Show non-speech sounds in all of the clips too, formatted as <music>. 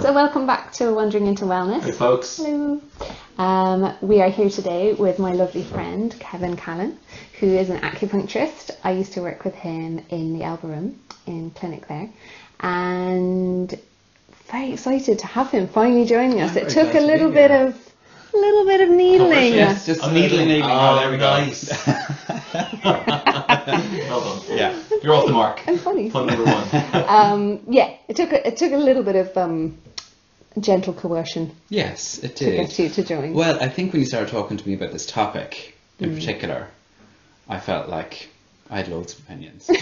So welcome back to Wandering into Hey Wellness. folks. Hello. Um, we are here today with my lovely friend Kevin Callan, who is an acupuncturist. I used to work with him in the Elba Room in clinic there, and very excited to have him finally joining us. I'm It took glad a to be little here. bit of a little bit of needling. Yes, just I'm needling, needling. needling. Oh, Oh, there we go. nice. <laughs> well done. Yeah. You're off the mark. And funny. Pun number one. <laughs> Um, yeah, it took a, it took a little bit of um, gentle coercion Yes, it to did. get you to join. Well, I think when you started talking to me about this topic Mm. in particular, I felt like I had loads of opinions. <laughs> <laughs>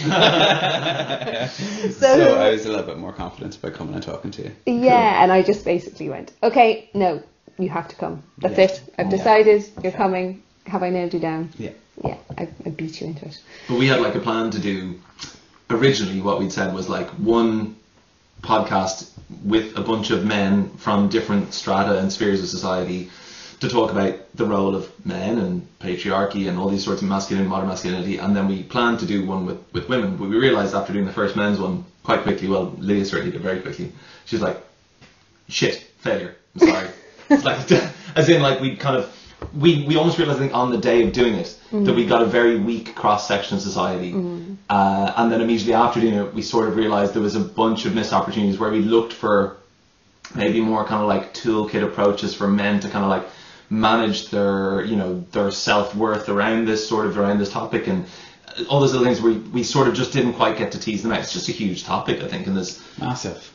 So- so I was a little bit more confident about coming and talking to you. Yeah, and I just basically went, okay, no, you have to come. That's Yeah. it. I've Yeah. decided you're coming. Have I nailed you down? Yeah. Yeah, I, I beat you into it. But we had like a plan to do. Originally, what we'd said was like one podcast with a bunch of men from different strata and spheres of society to talk about the role of men and patriarchy and all these sorts of masculine modern masculinity and then we planned to do one with, with women. But we realized after doing the first men's one quite quickly well Lydia certainly did very quickly. She's like shit failure. I'm sorry. <laughs> It's like <laughs> as in like we kind of we, we almost realized I think on the day of doing it that we mm-hmm. got a very weak cross section of society mm-hmm. Uh, and then immediately after doing it we sort of realized there was a bunch of missed opportunities where we looked for maybe more kind of like toolkit approaches for men to kind of like manage their you know their self-worth around this sort of around this topic. And all those other things we, we sort of just didn't quite get to tease them out. It's just a huge topic I think and there's Massive.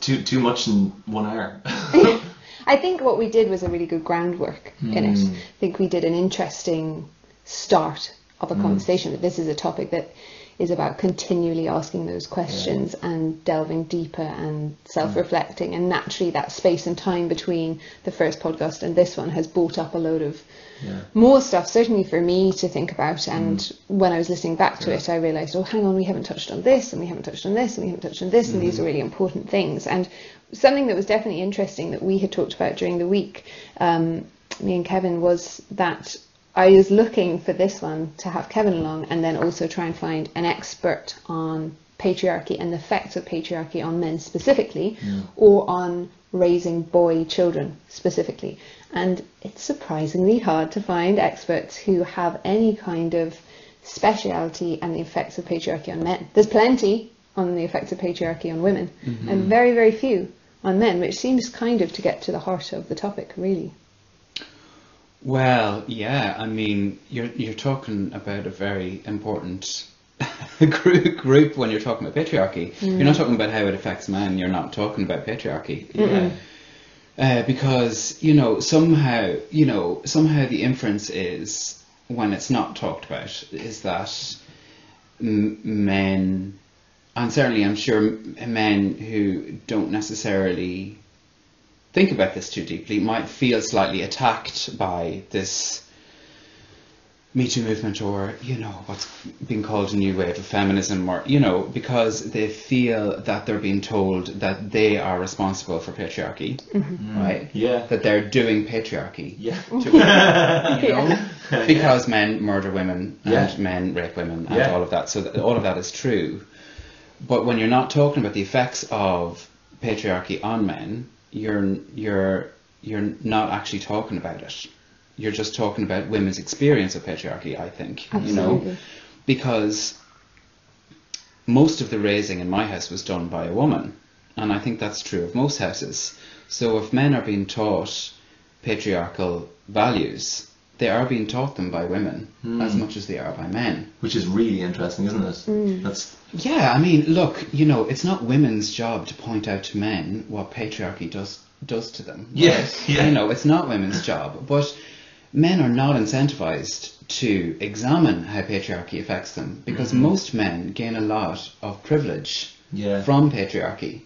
too too much in one hour. <laughs> <laughs> I think what we did was a really good groundwork in it. I think we did an interesting start of a conversation that this is a topic that is about continually asking those questions and delving deeper and mm. self-reflecting. And naturally that space and time between the first podcast and this one has brought up a load of yeah. more stuff certainly for me to think about. Mm. And when I was listening back to it I realized oh hang on we haven't touched on this and we haven't touched on this and we haven't touched on this and these mm. are really important things. And something that was definitely interesting that we had talked about during the week um, me and Kevin was that I was looking for this one to have Kevin along and then also try and find an expert on patriarchy and the effects of patriarchy on men specifically mm. or on raising boy children specifically. And it's surprisingly hard to find experts who have any kind of speciality and the effects of patriarchy on men. There's plenty on the effects of patriarchy on women and mm-hmm. very, very few on men, which seems kind of to get to the heart of the topic, really. Well, yeah, I mean, you're you're talking about a very important <laughs> group group when you're talking about patriarchy. You're not talking about how it affects men. You're not talking about patriarchy. yeah Uh, because you know somehow you know somehow the inference is when it's not talked about is that m- men and certainly I'm sure m- men who don't necessarily think about this too deeply might feel slightly attacked by this Me Too movement or, you know, what's being called a new wave of feminism or, you know, because they feel that they're being told that they are responsible for patriarchy, mm-hmm. right? Mm. yeah That they're doing patriarchy. yeah To <laughs> women, you <laughs> know? Because men murder women and Yeah. men rape women and Yeah. all of that. So that, all of that is true. But when you're not talking about the effects of patriarchy on men, you're you're you're not actually talking about it. You're just talking about women's experience of patriarchy. I think you know because most of the raising in my house was done by a woman, and I think that's true of most houses. So if men are being taught patriarchal values, they are being taught them by women hmm. as much as they are by men. which is really interesting isn't it hmm. that's Yeah, I mean, look, you know, it's not women's job to point out to men what patriarchy does does to them. Yes, right? yeah. You know, it's not women's job, but men are not incentivized to examine how patriarchy affects them because mm-hmm. most men gain a lot of privilege yeah from patriarchy.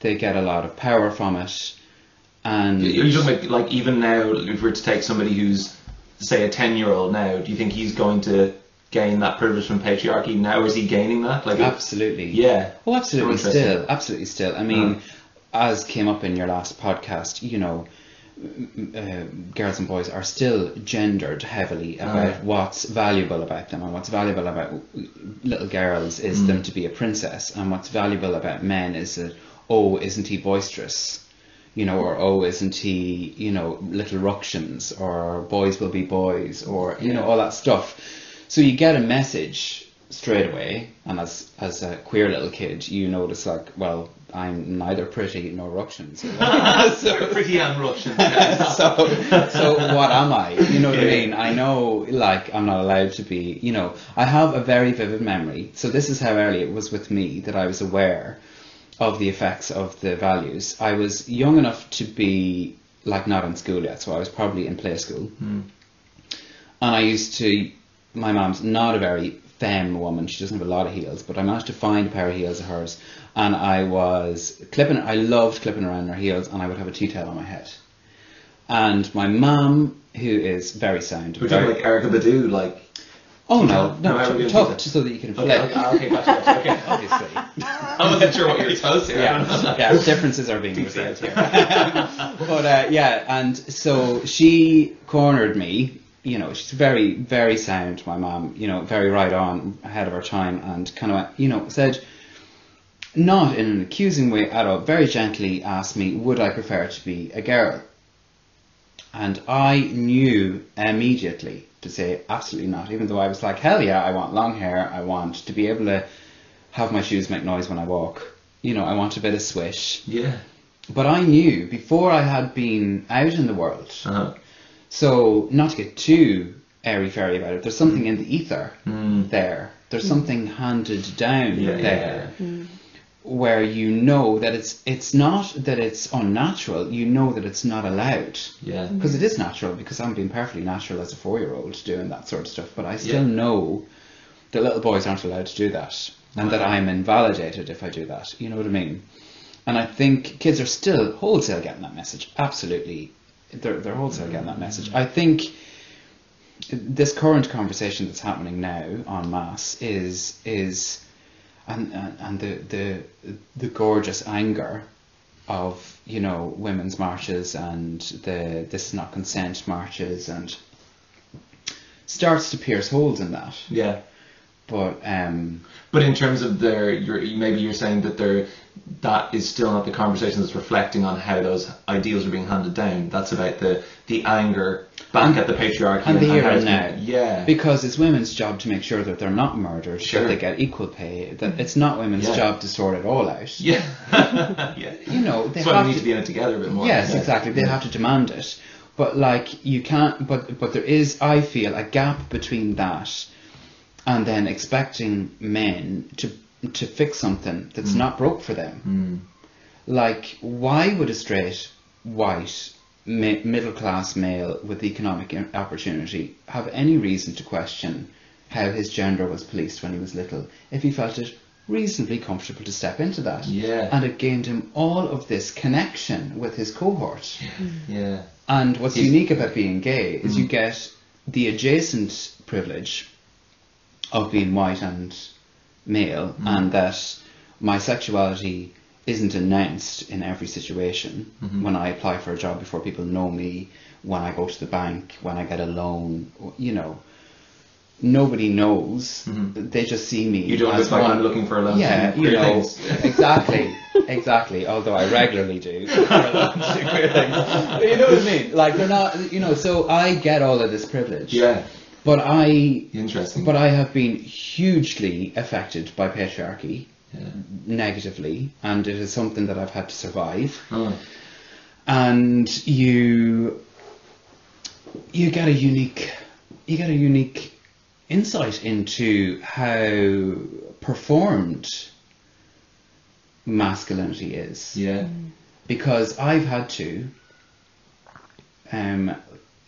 They get a lot of power from it, and You're talking about like even now, if we were to take somebody who's say a ten year old now, do you think he's going to gain that privilege from patriarchy now? Is he gaining that? Like, absolutely, yeah, Oh, absolutely. So. Still, absolutely. Still. I mean, as came up in your last podcast, you know, uh, girls and boys are still gendered heavily about Ah. what's valuable about them, and what's valuable about little girls is Mm. them to be a princess, and what's valuable about men is that oh, isn't he boisterous? You know, or oh, isn't he, you know, little ructions, or boys will be boys, or you know, all that stuff. So you get a message straight away, and as as a queer little kid, you notice like, well, I'm neither pretty nor ructions. <laughs> <laughs> so, pretty and Russian. <laughs> so, so what am I? You know what I mean? I know, like, I'm not allowed to be, you know, I have a very vivid memory. So this is how early it was with me that I was aware of the effects of the values. I was young enough to be, like, not in school yet, so I was probably in play school. Hmm. And I used to, my mom's not a very femme woman. She doesn't have a lot of heels, but I managed to find a pair of heels of hers, and I was clipping. I loved clipping around her heels, and I would have a tea towel on my head. And my mom, who is very sound, We're talking very, like Erykah Badu, like. Oh no, No, no, how are we gonna do so that you can Okay, flip. okay, okay, gotcha, gotcha, okay. <laughs> Obviously, <laughs> I wasn't sure what you were supposed to. yeah, yeah, differences are being <laughs> revealed here. but uh, yeah, and so she cornered me. You know, she's very, very sound. My mom, you know, very right on, ahead of her time, and kind of, you know, said, not in an accusing way at all, very gently asked me, would I prefer to be a girl? And I knew immediately to say absolutely not, even though I was like, hell yeah, I want long hair, I want to be able to have my shoes make noise when I walk. You know, I want a bit of swish. Yeah. But I knew before I had been out in the world, Uh-huh. so not to get too airy fairy about it, there's something in the ether Mm. there. There's something handed down Yeah, there yeah. Where you know that it's it's not that it's unnatural, you know that it's not allowed. Yeah. Because it is natural, because I'm being perfectly natural as a four year old doing that sort of stuff, but I still Yeah. know that little boys aren't allowed to do that. And that I'm invalidated if I do that. You know what I mean? And I think kids are still wholesale getting that message. Absolutely. They're, they're wholesale getting that message. I think this current conversation that's happening now en masse is is and and, and the, the the gorgeous anger of you know women's marches and the this is not consent marches and starts to pierce holes in that Yeah. but um But in terms of their, you're, maybe you're saying that there, that is still not the conversation that's reflecting on how those ideals are being handed down. That's about the the anger back at the patriarchy and the here and now Yeah. because it's women's job to make sure that they're not murdered Sure. that they get equal pay that it's not women's Yeah. job to sort it all out yeah. yeah. <laughs> you know they why have we need to to be in it together a bit more. Yes, Yeah. exactly. They have to demand it. But like you can't but but there is I feel a gap between that and then expecting men to to fix something that's mm. not broke for them. Mm. Like why would a straight white mi- middle class male with economic opportunity have any reason to question how his gender was policed when he was little if he felt it reasonably comfortable to step into that Yeah. and it gained him all of this connection with his cohort Yeah. Mm. and what's He's- unique about being gay is you mm. get the adjacent privilege of being white and male, mm-hmm. and that my sexuality isn't announced in every situation. Mm-hmm. When I apply for a job before people know me, when I go to the bank, when I get a loan, you know, nobody knows. Mm-hmm. They just see me. You don't look like I'm looking for a loan. yeah, <laughs> you know, exactly, exactly. Although I regularly do for a <laughs> lot of queer things. But you know what I mean? Like they're not, you know. So I get all of this privilege. Yeah. But I, Interesting. but I have been hugely affected by patriarchy Yeah. negatively, and it is something that I've had to survive. Oh. And you, you get a unique, you get a unique insight into how performed masculinity is Yeah. because I've had to um,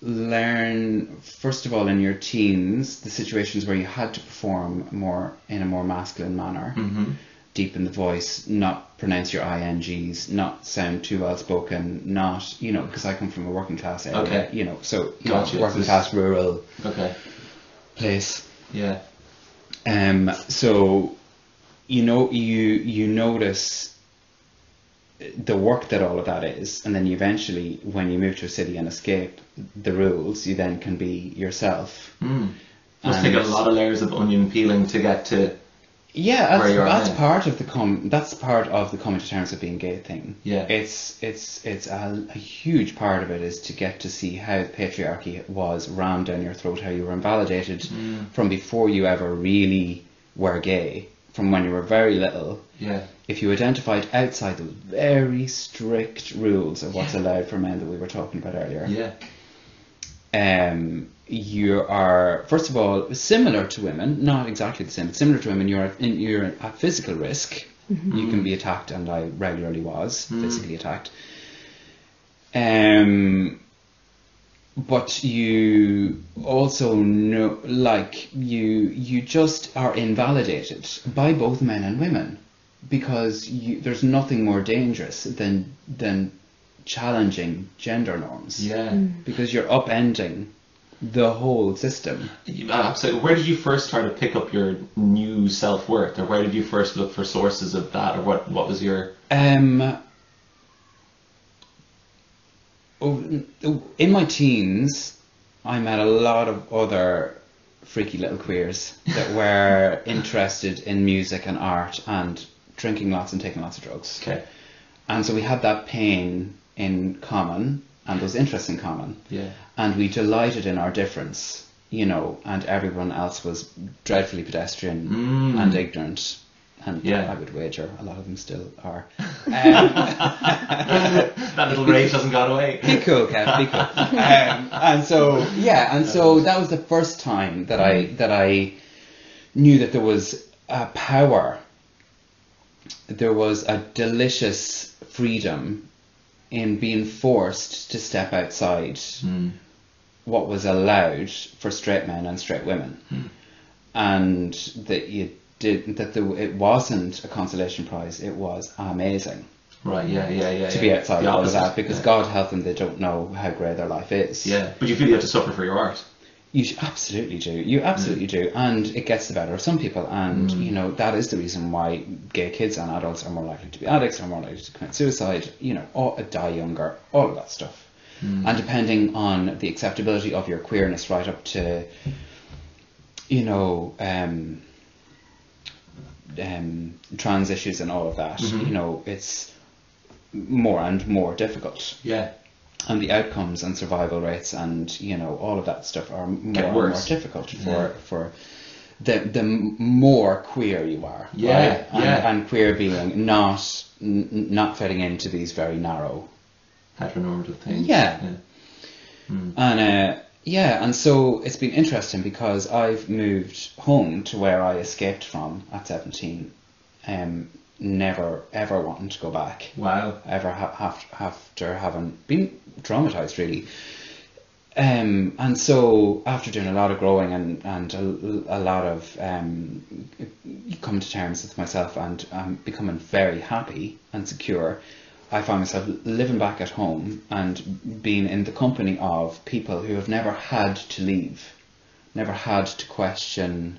learn first of all in your teens the situations where you had to perform more in a more masculine manner, Mm-hmm. deepen the voice, not pronounce your ings, not sound too well spoken, not you know because I come from a working class area, Okay. you know, so you Gotcha. know, working class rural Okay. place. Yeah. Um, so you know you you notice the work that all of that is, and then you eventually, when you move to a city and escape the rules, you then can be yourself. Mm. Must take a lot of layers of onion peeling to get to Yeah, that's, where you are that's part of the com. That's part of the coming to terms with being gay thing. Yeah. it's it's it's a, a huge part of it is to get to see how patriarchy was rammed down your throat, how you were invalidated Mm. from before you ever really were gay, from when you were very little. Yeah. If you identified outside those very strict rules of what's allowed for men that we were talking about earlier, Yeah. um, you are first of all similar to women, not exactly the same, but similar to women. You're in, you're at physical risk. You can be attacked, and I regularly was physically attacked. Um, but you also know, like you, you just are invalidated by both men and women because you, there's nothing more dangerous than than challenging gender norms Yeah. because you're upending the whole system. You- uh, Absolutely. Where did you first try to pick up your new self worth, or where did you first look for sources of that, or what? What was your? Um, in my teens, I met a lot of other freaky little queers that were <laughs> interested in music and art and drinking lots and taking lots of drugs. Okay. And so we had that pain in common and those interests in common. Yeah. and we delighted in our difference, you know, and everyone else was dreadfully pedestrian Mm. and ignorant. And Yeah. I would wager a lot of them still are. <laughs> Um, that little rage hasn't gone away. be cool, Kev, be cool. Um, and so, yeah, and so that was the first time that I that I knew that there was a power. There was a delicious freedom in being forced to step outside Mm. what was allowed for straight men and straight women, and that you did that the, it wasn't a consolation prize. It was amazing Right. Yeah. Yeah. Yeah. to yeah. be outside all of that because yeah. God help them, they don't know how great their life is. Yeah. But you feel you have to suffer for your art. You absolutely do. You absolutely mm. do, and it gets the better of some people, and mm. you know that is the reason why gay kids and adults are more likely to be addicts, are more likely to commit suicide. You know, or die younger, all of that stuff. Mm. And depending on the acceptability of your queerness, right up to, you know, um, um, trans issues and all of that, you know, it's more and more difficult Yeah. and the outcomes and survival rates and you know all of that stuff are more and more difficult for Yeah. for the the more queer you are Yeah, right? and, yeah. and queer being not n- not fitting into these very narrow Heteronormative things. Yeah. yeah. and uh, yeah and so it's been interesting because I've moved home to where I escaped from at 17 um never ever wanting to go back Wow. ever ha- have, after having been traumatized really. Um, and so after doing a lot of growing and, and a, a lot of um, coming to terms with myself and um, becoming very happy and secure, I find myself living back at home and being in the company of people who have never had to leave, never had to question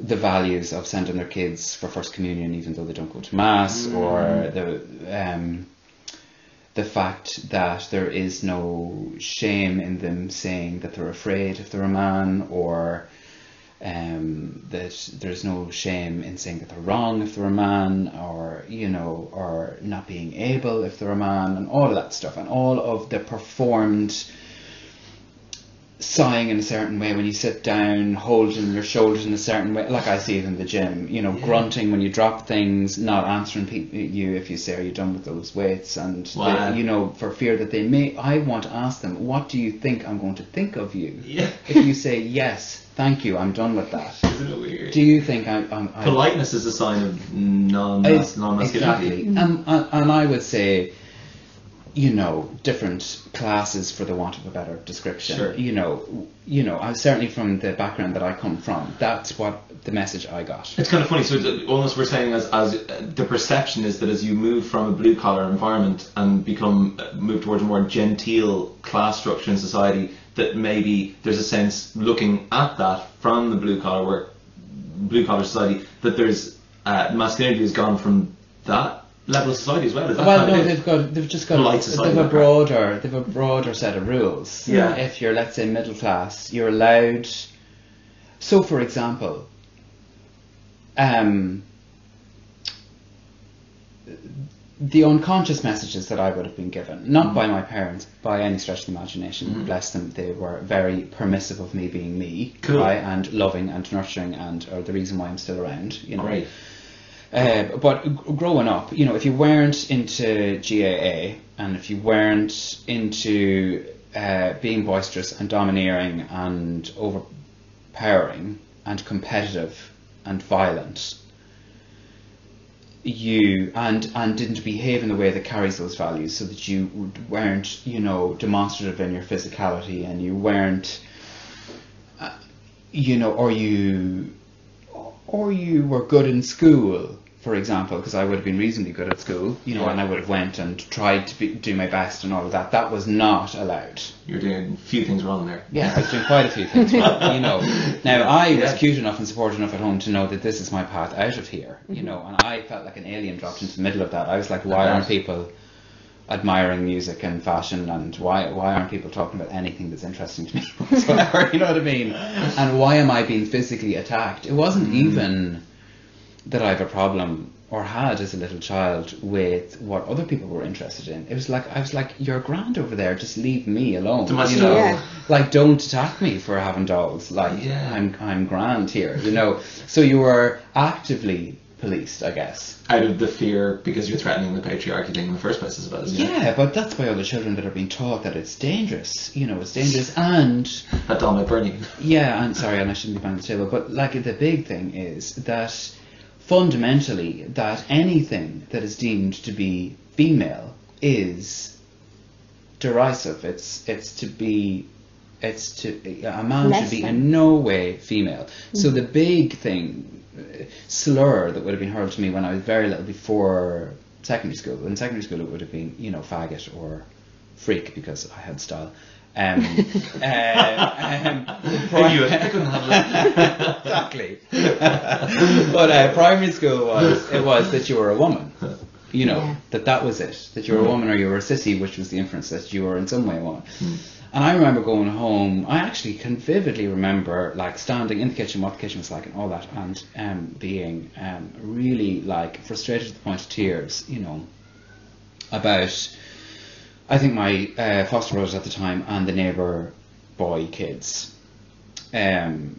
the values of sending their kids for first communion even though they don't go to mass or the um, the fact that there is no shame in them saying that they're afraid if they're a man or um, that there's no shame in saying that they're wrong if they're a man or you know or not being able if they're a man and all of that stuff and all of the performed sighing in a certain way when you sit down, holding your shoulders in a certain way, like I see it in the gym. You know, grunting when you drop things, not answering you if you say, "Are you done with those weights?" And they- you know, for fear that they may, I want to ask them, "What do you think I'm going to think of you?" <laughs> Yeah. If you say yes, thank you, I'm done with that. Isn't it weird? Do you think I'm? I'm I, Politeness is a sign of non non masculinity? Exactly. Um, and, and I would say, you know, different classes for the want of a better description. Sure. You know, you know, I certainly from the background that I come from, that's what the message I got. It's kind of funny. So almost we're saying as, as uh, the perception is that as you move from a blue collar environment and become uh, move towards a more genteel class structure in society, that maybe there's a sense looking at that from the blue collar work, blue collar society, that there's uh, masculinity has gone from that level of society as well. Is that Well, no, they've got they've just got they've a broader they've a broader set of rules. Yeah. If you're let's say middle class, you're allowed. So, for example, um, the unconscious messages that I would have been given, not by my parents, by any stretch of the imagination, bless them, they were very permissive of me being me, Cool. and loving and nurturing, and are the reason why I'm still around. You know, Great. Uh, but growing up, you know, if you weren't into GAA and if you weren't into uh, being boisterous and domineering and overpowering and competitive and violent, you and and didn't behave in the way that carries those values, so that you weren't, you know, demonstrative in your physicality and you weren't, uh, you know, or you or you were good in school, for example, because I would have been reasonably good at school, you know, Yeah. and I would have went and tried to be, do my best and all of that. That was not allowed. You're doing a few things wrong there. Yeah, I was doing quite a few things, wrong, <laughs> you know. Now I was cute enough and supportive enough at home to know that this is my path out of here, you mm-hmm. know, and I felt like an alien dropped into the middle of that. I was like, why aren't people admiring music and fashion, and why why aren't people talking about anything that's interesting to me <laughs> whatsoever? <laughs> you know what I mean? And why am I being physically attacked? It wasn't mm-hmm. even that I have a problem or had as a little child with what other people were interested in. It was like I was like, "You're grand over there. Just leave me alone." You myself. know, Yeah. like don't attack me for having dolls. Like Yeah. I'm I'm grand here. You know. So you were actively policed, I guess. Out of the fear because you're threatening the patriarchy thing in the first place, I suppose. Yeah, but that's by other children that are being taught that it's dangerous. You know, it's dangerous and That doll might burn you. Yeah, I'm sorry, and I shouldn't be banging the table, but like the big thing is that fundamentally, that anything that is deemed to be female is derisive. It's it's to be, it's to a man Less should be than. in no way female. So mm. the big thing, slur that would have been hurled to me when I was very little before secondary school. In secondary school, it would have been you know faggot or freak because I had style. Um, uh, <laughs> um, you, I couldn't have that. exactly. but uh, primary school was it was that you were a woman. You know Yeah. that that was it. That you were a woman or you were a sissy, which was the inference that you were in some way a woman. And I remember going home. I actually can vividly remember like standing in the kitchen, what the kitchen was like, and all that, and um, being um, really like frustrated to the point of tears. You know about. I think my uh, foster brothers at the time and the neighbour boy kids um,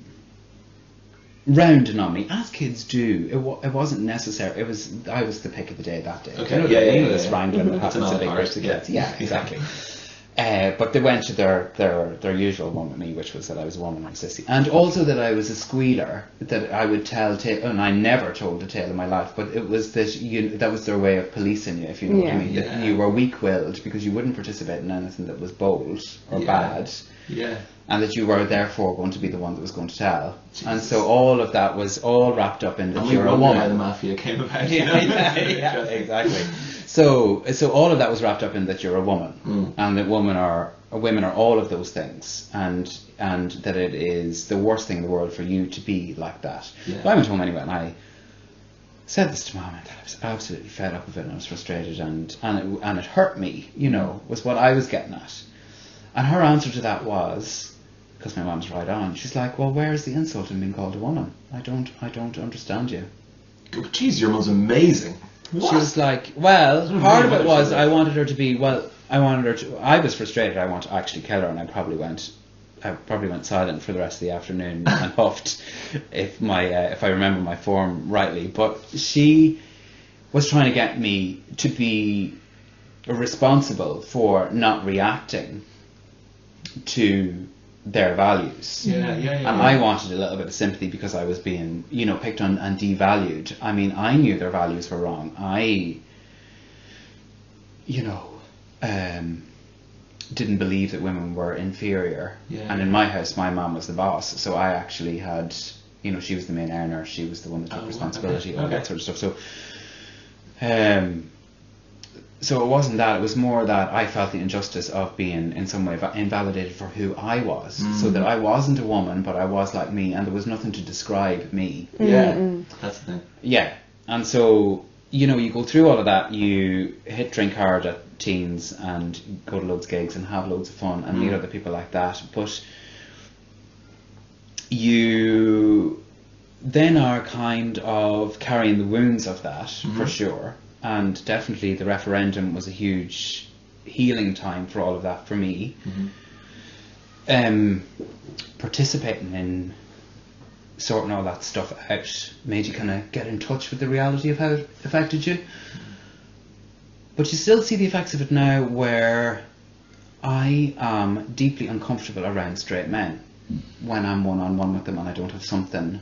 rounding on me, as kids do. It, wa- it wasn't necessary. It was I was the pick of the day that day. Okay, You know, yeah, yeah, you yeah, this yeah. wrangling <laughs> that That's happens big groups of kids. yeah. Yeah, exactly. <laughs> Uh, but they went to their, their their usual one with me, which was that I was a woman and sissy, and also that I was a squealer. That I would tell tale, and I never told a tale in my life, but it was that you that was their way of policing you, if you know what I mean. Yeah. That you were weak-willed because you wouldn't participate in anything that was bold or Yeah. bad Yeah. and that you were therefore going to be the one that was going to tell. And so all of that was all wrapped up in that And we you're a wonder how the mafia came about. <laughs> you know? yeah, <laughs> yeah, yeah, exactly. So, so all of that was wrapped up in that you're a woman, Mm. and that women are women are all of those things, and and that it is the worst thing in the world for you to be like that. Yeah. But I went home anyway, and I said this to mum, and I was absolutely fed up of it, and I was frustrated, and and it, and it hurt me. You know, was what I was getting at. And her answer to that was, because my mum's right on. She's like, "Well, where is the insult in being called a woman? I don't, I don't understand you." Jeez, your mum's amazing. What? She was like, well, part of it was I wanted her to be well. I wanted her to. I was frustrated. I wanted to actually kill her, and I probably went. I probably went silent for the rest of the afternoon <laughs> and huffed, if my uh, if I remember my form rightly. But she was trying to get me to be responsible for not reacting to their values. Yeah, yeah, yeah. And I wanted a little bit of sympathy because I was being, you know, picked on and devalued. I mean, I knew their values were wrong. I, you know, um, didn't believe that women were inferior. Yeah. And in my house, my mom was the boss, so I actually had, you know, she was the main earner. She was the one that took Oh, responsibility, okay, all okay. that sort of stuff. So, um, so it wasn't that. It was more that I felt the injustice of being in some way invalidated for who I was. So Mm. that I wasn't a woman, but I was like me, and there was nothing to describe me. yeah, that's the thing. Yeah. And so, you know, you go through all of that, you hit drink hard at teens and go to loads of gigs and have loads of fun and meet Mm. other people like that. But you then are kind of carrying the wounds of that Mm-hmm. for sure. And definitely the referendum was a huge healing time for all of that for me. Mm-hmm. Um, participating in sorting all that stuff out made you kind of get in touch with the reality of how it affected you. But you still see the effects of it now where I am deeply uncomfortable around straight men when I'm one on one with them and I don't have something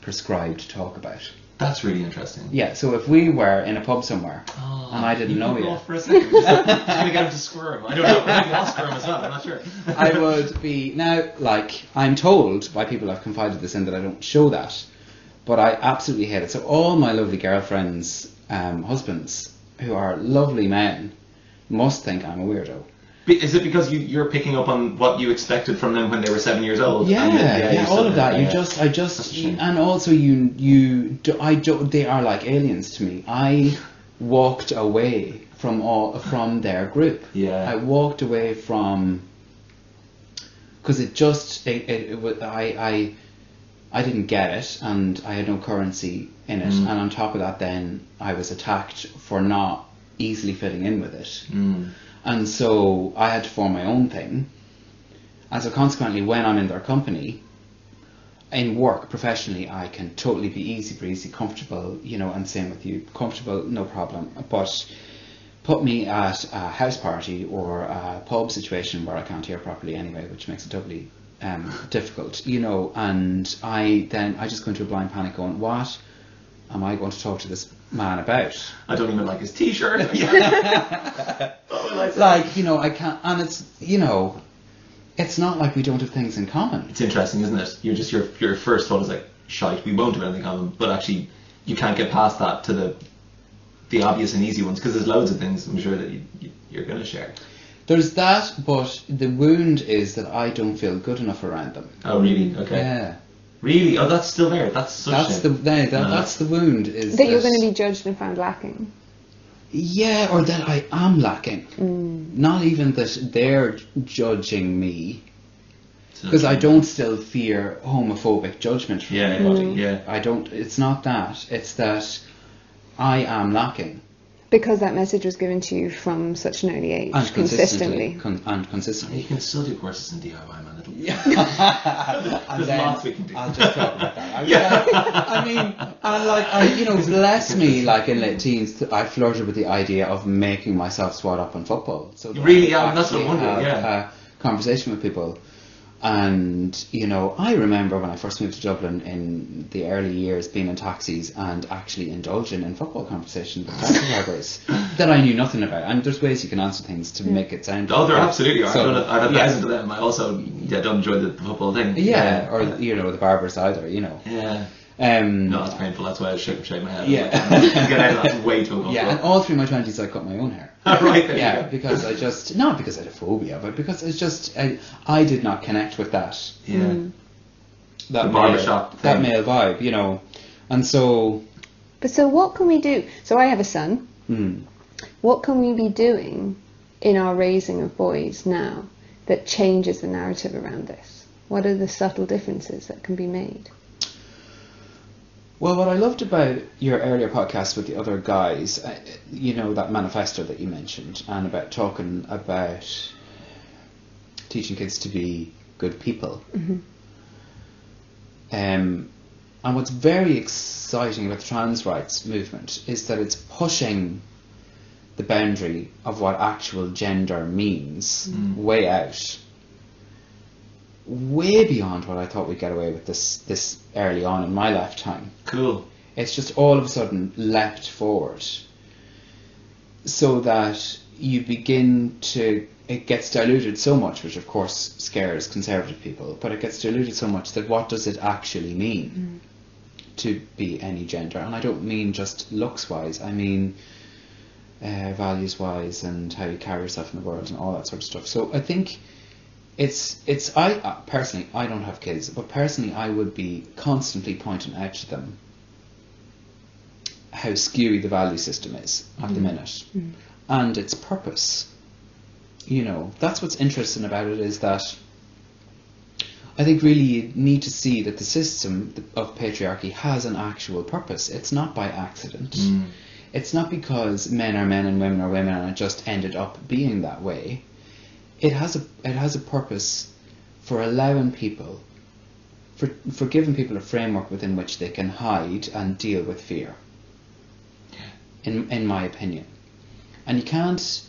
prescribed to talk about. That's really interesting. Yeah, so if we were in a pub somewhere and I didn't you know you, off for a second. <laughs> Just, just gonna get him to squirm. I don't know. Maybe I'll squirm as well. I'm not sure. <laughs> I would be now like I'm told by people I've confided this in that I don't show that, but I absolutely hate it. So all my lovely girlfriends' um, husbands, who are lovely men, must think I'm a weirdo. Is it because you, you're picking up on what you expected from them when they were seven years old? Yeah, then- yeah, you all of that. You yeah. just, I just, and also you, you, do, I don't. they are like aliens to me. I walked away from all from their group. Yeah. I walked away from because it just, it, it, it was, I, I, I didn't get it, and I had no currency in it, Mm. and on top of that, then I was attacked for not easily fitting in with it. Mm. And so I had to form my own thing. And so consequently, when I'm in their company, in work, professionally, I can totally be easy breezy, comfortable, you know, and same with you, comfortable, no problem. But put me at a house party or a pub situation where I can't hear properly anyway, which makes it doubly um, difficult, you know, and I then, I just go into a blind panic going, what am I going to talk to this man about? I don't even like his T-shirt. <laughs> <laughs> what will I say? like you know I can't and it's you know it's not like we don't have things in common It's interesting, isn't it? You're just your your first thought is like, shite, we won't do anything on them, but actually, you can't get past that to the the obvious and easy ones because there's loads of things I'm sure that you, you you're going to share. there's that but the wound is that I don't feel good enough around them Oh, really? Okay. yeah Really? Oh, that's still there. That's such that's a, the that, that, No. that's the wound is that you're going to be judged and found lacking. yeah or that I am lacking mm. not even that they're judging me because I don't still fear homophobic judgment from Yeah, anybody yeah. I don't it's not that it's that I am lacking Because that message was given to you from such an early age, and consistently, consistently. con- and consistently. You can still do courses in DIY, man. It'll, and There's then lots we can do. I'll just talk about that. <laughs> I mean, I mean, and like, I, you know, bless me, like in late teens, I flirted with the idea of making myself swat up on football. So that Really? I Yeah, that's what I'm wondering, yeah. A conversation with people. And, you know, I remember when I first moved to Dublin in the early years being in taxis and actually indulging in football conversation with taxi <laughs> drivers that I knew nothing about. And there's ways you can answer things to make it sound. Oh, there like that. absolutely are. So, I've done it. I've had yeah. thousands of them. I also yeah, don't enjoy the, the football thing. Yeah, or, you know, the barbers either, you know. Yeah. Um, No, that's painful. That's why I shake, shake my head. Yeah. <laughs> Get out of that. Way too uncomfortable. Yeah, and all through my twenties, I cut my own hair. <laughs> right there yeah, you go. because I just not because I had a phobia, but because it's just I, I did not connect with that Yeah. Mm. that The male, barbershop that male vibe, you know, and so But so what can we do? So I have a son. hmm, What can we be doing in our raising of boys now that changes the narrative around this? What are the subtle differences that can be made? Well, what I loved about your earlier podcast with the other guys, uh, you know, that manifesto that you mentioned, and about talking about teaching kids to be good people. Um, and what's very exciting about the trans rights movement is that it's pushing the boundary of what actual gender means way out, way beyond what I thought we'd get away with this this early on in my lifetime. Cool. it's just all of a sudden leapt forward so that you begin to it gets diluted so much which of course scares conservative people but it gets diluted so much that what does it actually mean to be any gender? And i don't mean just looks wise i mean uh, values wise and how you carry yourself in the world and all that sort of stuff. So i think it's it's I uh, personally I don't have kids, but personally I would be constantly pointing out to them how skewy the value system is at the minute, and its purpose. You know, that's what's interesting about it is that I think really you need to see that the system of patriarchy has an actual purpose. It's not by accident. Mm. It's not because men are men and women are women and it just ended up being that way. It has a it has a purpose for allowing people for for giving people a framework within which they can hide and deal with fear. In in my opinion. And you can't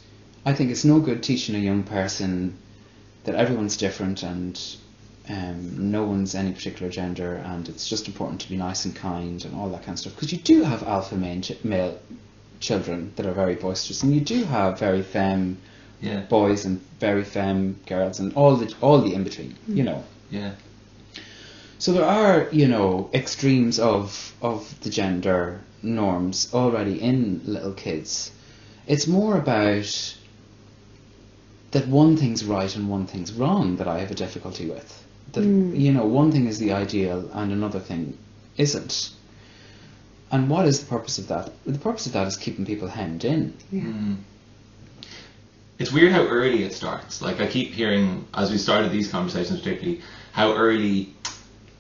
I think it's no good teaching a young person that everyone's different and um, no one's any particular gender and it's just important to be nice and kind and all that kind of stuff. Because you do have alpha male, male children that are very boisterous and you do have very femme Yeah. boys and very femme girls and all the all the in between, you know. Yeah. So there are, you know, extremes of of the gender norms already in little kids. It's more about that one thing's right and one thing's wrong that I have a difficulty with. That you know, one thing is the ideal and another thing isn't. And what is the purpose of that? The purpose of that is keeping people hemmed in. Mm. It's weird how early it starts. Like I keep hearing, as we started these conversations particularly, how early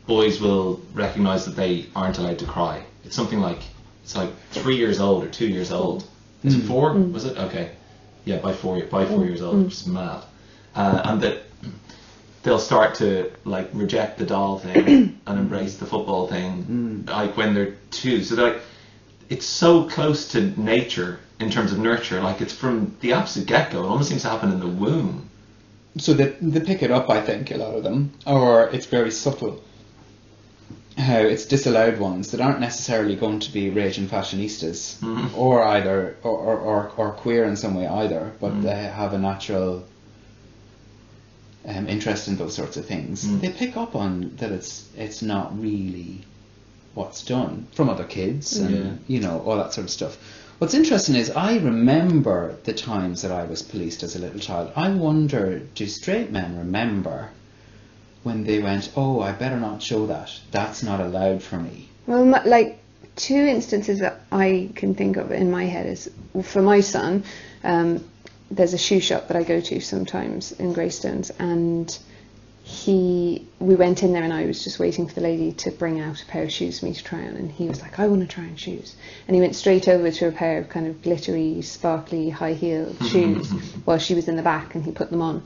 boys will recognise that they aren't allowed to cry. It's something like it's like three years old or two years old. Is it mm. four? Mm. Was it okay? Yeah, by four by four mm. years old, which is mad. Uh, and that they'll start to like reject the doll thing <coughs> and embrace the football thing, like when they're two. So they're like it's so close to nature in terms of nurture. Like it's from the absolute get go. It almost seems to happen in the womb. So they, they pick it up, I think, a lot of them, or it's very subtle. How it's disallowed ones that aren't necessarily going to be rage and fashionistas, Mhm. or either, or, or, or, or queer in some way either, but they have a natural um, interest in those sorts of things. Mm. They pick up on that it's it's not really what's done from other kids and Yeah. you know all that sort of stuff. What's interesting is I remember the times that I was policed as a little child. I wonder, do straight men remember when they went, "Oh, I better not show that. That's not allowed for me." Well, like two instances that I can think of in my head is for my son. Um, there's a shoe shop that I go to sometimes in Greystones, and he we went in there and I was just waiting for the lady to bring out a pair of shoes for me to try on, and he was like, "I want to try on shoes," and he went straight over to a pair of kind of glittery, sparkly, high-heeled mm-hmm, shoes mm-hmm. while she was in the back, and he put them on.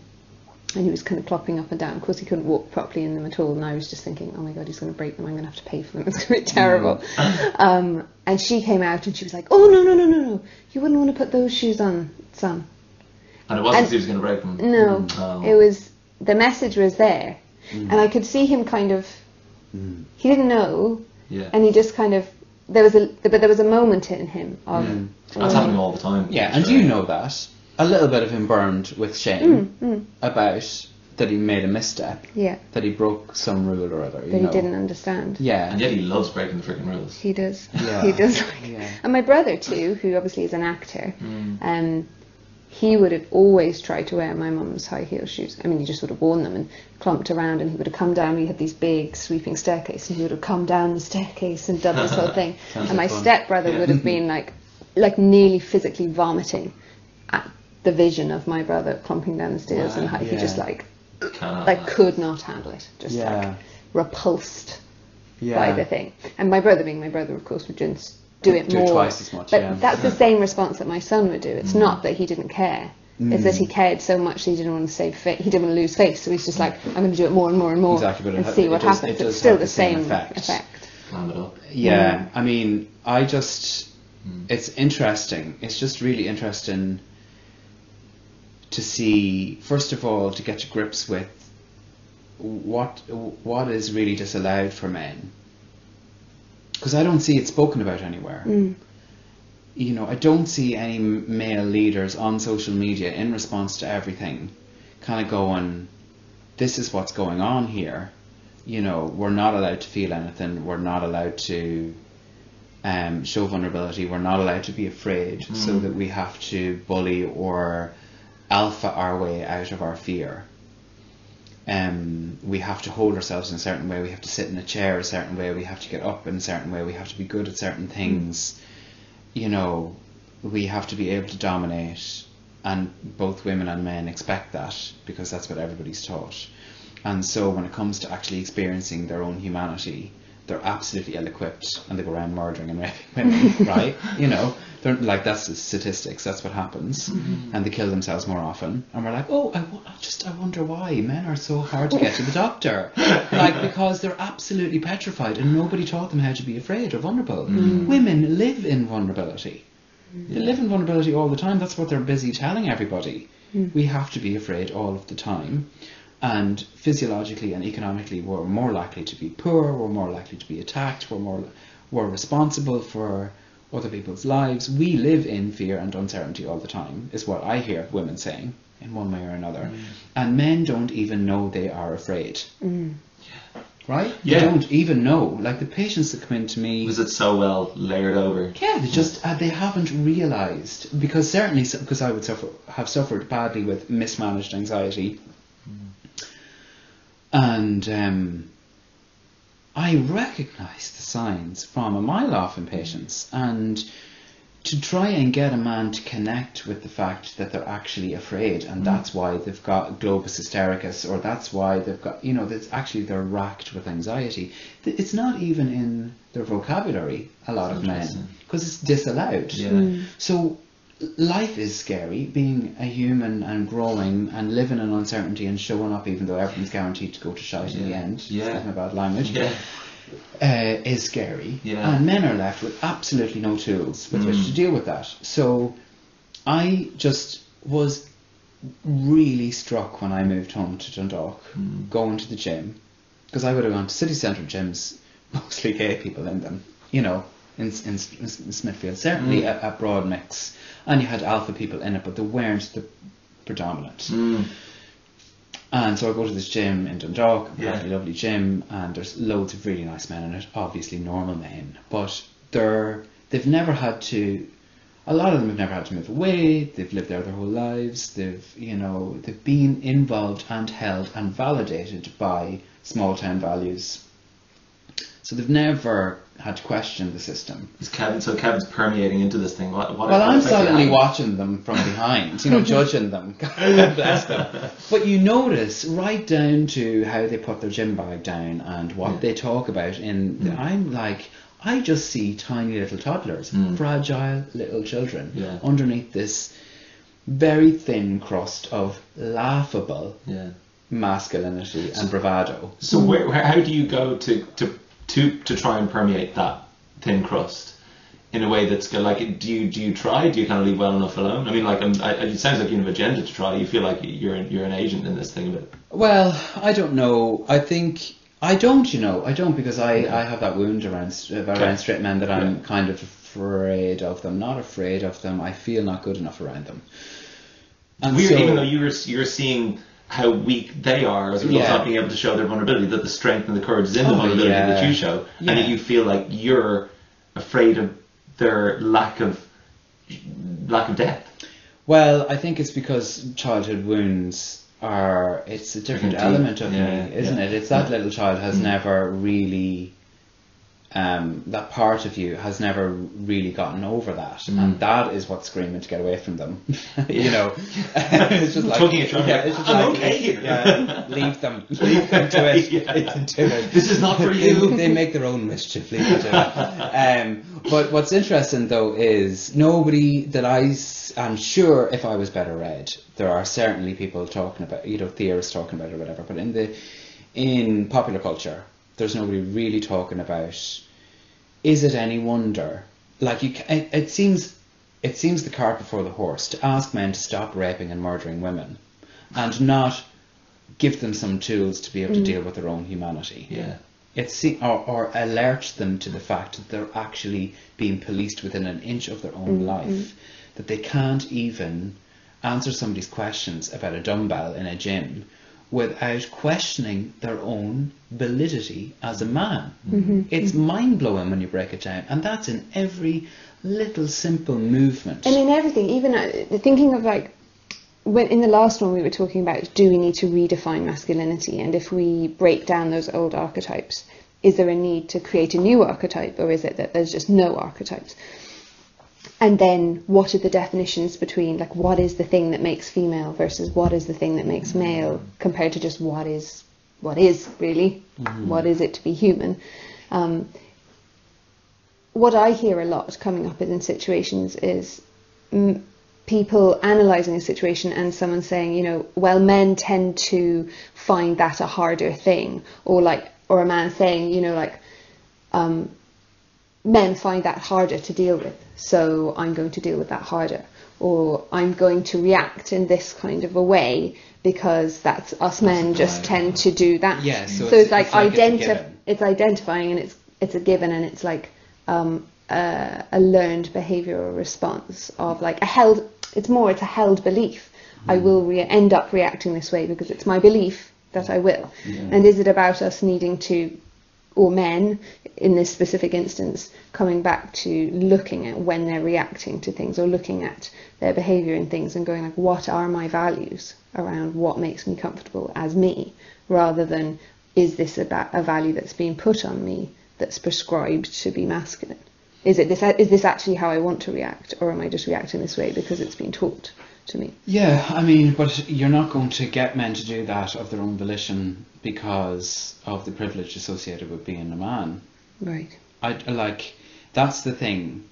And he was kind of plopping up and down. Of course, he couldn't walk properly in them at all. And I was just thinking, oh my god, he's going to break them. I'm going to have to pay for them. <laughs> It's going to be terrible. <laughs> um, and she came out and she was like, oh no no no no no, you wouldn't want to put those shoes on, son. And it wasn't And- he was going to break them. No, mm, Oh. it was the message was there, and I could see him kind of. Mm. He didn't know, Yeah. and he just kind of. There was a, but there was a moment in him of. Mm. That's oh, happening all the time. Yeah, and you know that a little bit of him burned with shame Mm, mm, about that he made a misstep, yeah, that he broke some rule or other. You that he know. didn't understand. Yeah. And yet he loves breaking the freaking rules. He does. Yeah. <laughs> He does. Like, Yeah. And my brother too, who obviously is an actor, Mm. um, he would have always tried to wear my mum's high heel shoes. I mean, he just would have worn them and clumped around, and he would have come down. We had these big sweeping staircase, and he would have come down the staircase and done this whole <laughs> thing. Sounds and my fun. stepbrother Yeah. would have been like, like nearly physically vomiting at the vision of my brother clumping down the stairs, and Wow, how he just yeah. like, Cannot. like could not handle it, just Yeah. like repulsed yeah. by the thing. And my brother, being my brother, of course, would just do it Do it more. twice as much, But yeah. that's the same response that my son would do. It's mm. not that he didn't care. It's that he mm. cared so much that he didn't want to save face. He didn't want to lose face, so he's just like, I'm going to do it more and more and more Exactly, but and ha- see it what does- happens. it does It's still have the the same same effect. effect. Climb it up. Yeah, I mean, I just, mm. it's interesting. It's just really interesting to see, first of all, to get to grips with what what is really disallowed for men. Because I don't see it spoken about anywhere. Mm. You know, I don't see any male leaders on social media in response to everything, kind of going, "This is what's going on here." You know, we're not allowed to feel anything. We're not allowed to um, show vulnerability. We're not allowed to be afraid, so that we have to bully or alpha our way out of our fear. Um, we have to hold ourselves in a certain way. We have to sit in a chair a certain way. We have to get up in a certain way. We have to be good at certain things. You know, we have to be able to dominate, and both women and men expect that because that's what everybody's taught. And so when it comes to actually experiencing their own humanity, they're absolutely ill-equipped and they go around murdering and raping women, <laughs> right? You know, they're like that's the statistics. That's what happens, mm-hmm. and they kill themselves more often. And we're like, oh, I, I just I wonder why men are so hard to get to the doctor, <laughs> like because they're absolutely petrified and nobody taught them how to be afraid or vulnerable. Mm. Mm. Women live in vulnerability. They live in vulnerability all the time. That's what they're busy telling everybody. Mm. We have to be afraid all of the time. And physiologically and economically, we're more likely to be poor. We're more likely to be attacked. We're more we're responsible for other people's lives. We live in fear and uncertainty all the time. Is what I hear women saying in one way or another. And men don't even know they are afraid. Right? Yeah. They don't even know. Like the patients that come in to me. Was it so well layered over? Yeah, they just uh, they haven't realised because certainly because I would suffer have suffered badly with mismanaged anxiety, and um, I recognise the signs from a mile off in patients, and to try and get a man to connect with the fact that they're actually afraid, and mm. that's why they've got globus hystericus, or that's why they've got you know that's actually they're racked with anxiety. It's not even in their vocabulary. A lot of men because it's disallowed. Yeah. So l- life is scary, being a human and growing and living in uncertainty and showing up even though everything's guaranteed to go to shite in the end. Yeah. My bad language. Yeah. Uh, is scary. Yeah. And men are left with absolutely no tools with which Mm. to deal with that. So I just was really struck when I moved home to Dundalk, Mm. going to the gym, because I would have gone to city centre gyms, <laughs> mostly gay people in them, you know, in, in, in Smithfield, certainly Mm. a, a broad mix. And you had alpha people in it, but they weren't the predominant. Mm. And so I go to this gym in Dundalk, a Yeah. lovely gym, and there's loads of really nice men in it, obviously normal men, but they're they've never had to a lot of them have never had to move away, they've lived there their whole lives, they've you know, they've been involved and held and validated by small town values. So they've never had to question the system. Is Kevin, so Kevin's permeating into this thing. What, what Well, I'm effect did it silently watching them from behind, you know, <laughs> judging them. God bless them. But you notice right down to how they put their gym bag down and what Yeah. they talk about. In I'm like, I just see tiny little toddlers, Mm. fragile little children, Yeah. underneath this very thin crust of laughable Yeah. masculinity and bravado. So where, where, how do you go to, to to to try and permeate that thin crust in a way that's good? Like, do you do you try? Do you kind of leave well enough alone? I mean, like, I, it sounds like you have an agenda to try. You feel like you're an, you're an agent in this thing a bit. Well, I don't know. I think I don't. You know, I don't because I, I have that wound around uh, around Okay. straight men that I'm Yeah. kind of afraid of them. Not afraid of them. I feel not good enough around them. And Weird, so- even though you're you're seeing how weak they are as a result of not being able to show their vulnerability, that the strength and the courage is in the Oh, vulnerability yeah. that you show, and that you feel like you're afraid of their lack of lack of depth. Well, I think it's because childhood wounds are it's a different Deep. element of Yeah, me, isn't yeah. it? It's that Yeah. little child has hmm. never really um, that part of you has never really gotten over that, Mm. and that is what's screaming to get away from them. <laughs> you know, <laughs> it's just like yeah, it's just I'm like okay here. yeah, <laughs> leave them, leave them to it, Yeah. them to it. This is not for you. they make their own mischief. Leave them to it. Um, but what's interesting though is nobody that I am sure if I was better read, there are certainly people talking about, you know, theorists talking about it or whatever. But in the in popular culture, there's nobody really talking about. Is it any wonder? Like you, it, it seems, it seems the cart before the horse to ask men to stop raping and murdering women, and not give them some tools to be able to mm. deal with their own humanity Yeah. it's see, or, or alert them to the fact that they're actually being policed within an inch of their own mm-hmm. life, that they can't even answer somebody's questions about a dumbbell in a gym without questioning their own validity as a man. It's mind blowing when you break it down, and that's in every little simple movement. And in everything, even uh, thinking of like when in the last one we were talking about do we need to redefine masculinity and if we break down those old archetypes is there a need to create a new archetype or is it that there's just no archetypes and then what are the definitions between like what is the thing that makes female versus what is the thing that makes male compared to just what is what is really, what is it to be human. Um, what I hear a lot coming up in situations is mm, people analysing a situation and someone saying, you know, well, men tend to find that a harder thing, or like, or a man saying, you know, like, um, men find that harder to deal with, so I'm going to deal with that harder, or I'm going to react in this kind of a way because that's us men just tend to do that. Yeah, so so it's- it's, like, it's like it's identi- it's identifying and it's it's a given and it's like um, a, a learned behavioural response of like a held. It's more it's a held belief. I Hmm. will re- end up reacting this way because it's my belief that I will. And is it about us needing to, or men in this specific instance, coming back to looking at when they're reacting to things or looking at their behaviour and things and going like, what are my values around what makes me comfortable as me, rather than is this about a value that's being put on me that's prescribed to be masculine? Is it this? Is this actually how I want to react, or am I just reacting this way because it's been taught to me? Yeah, I mean, but you're not going to get men to do that of their own volition because of the privilege associated with being a man. Right. I like that's the thing.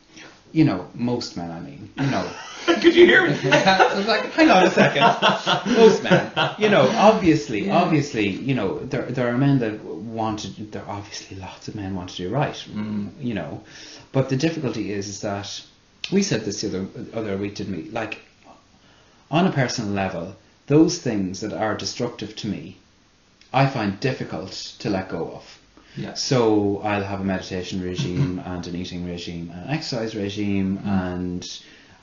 You know, most men. I mean, you know. <laughs> Could you hear me? I was <laughs> like, hang on a second. Most men, you know, obviously, obviously, you know, there there are men that want to. There are obviously lots of men want to do right, mm. you know, but the difficulty is, is that we said this the other other week, didn't we? Like, on a personal level, those things that are destructive to me, I find difficult to let go of. Yeah. So I'll have a meditation regime <clears throat> and an eating regime and an exercise regime and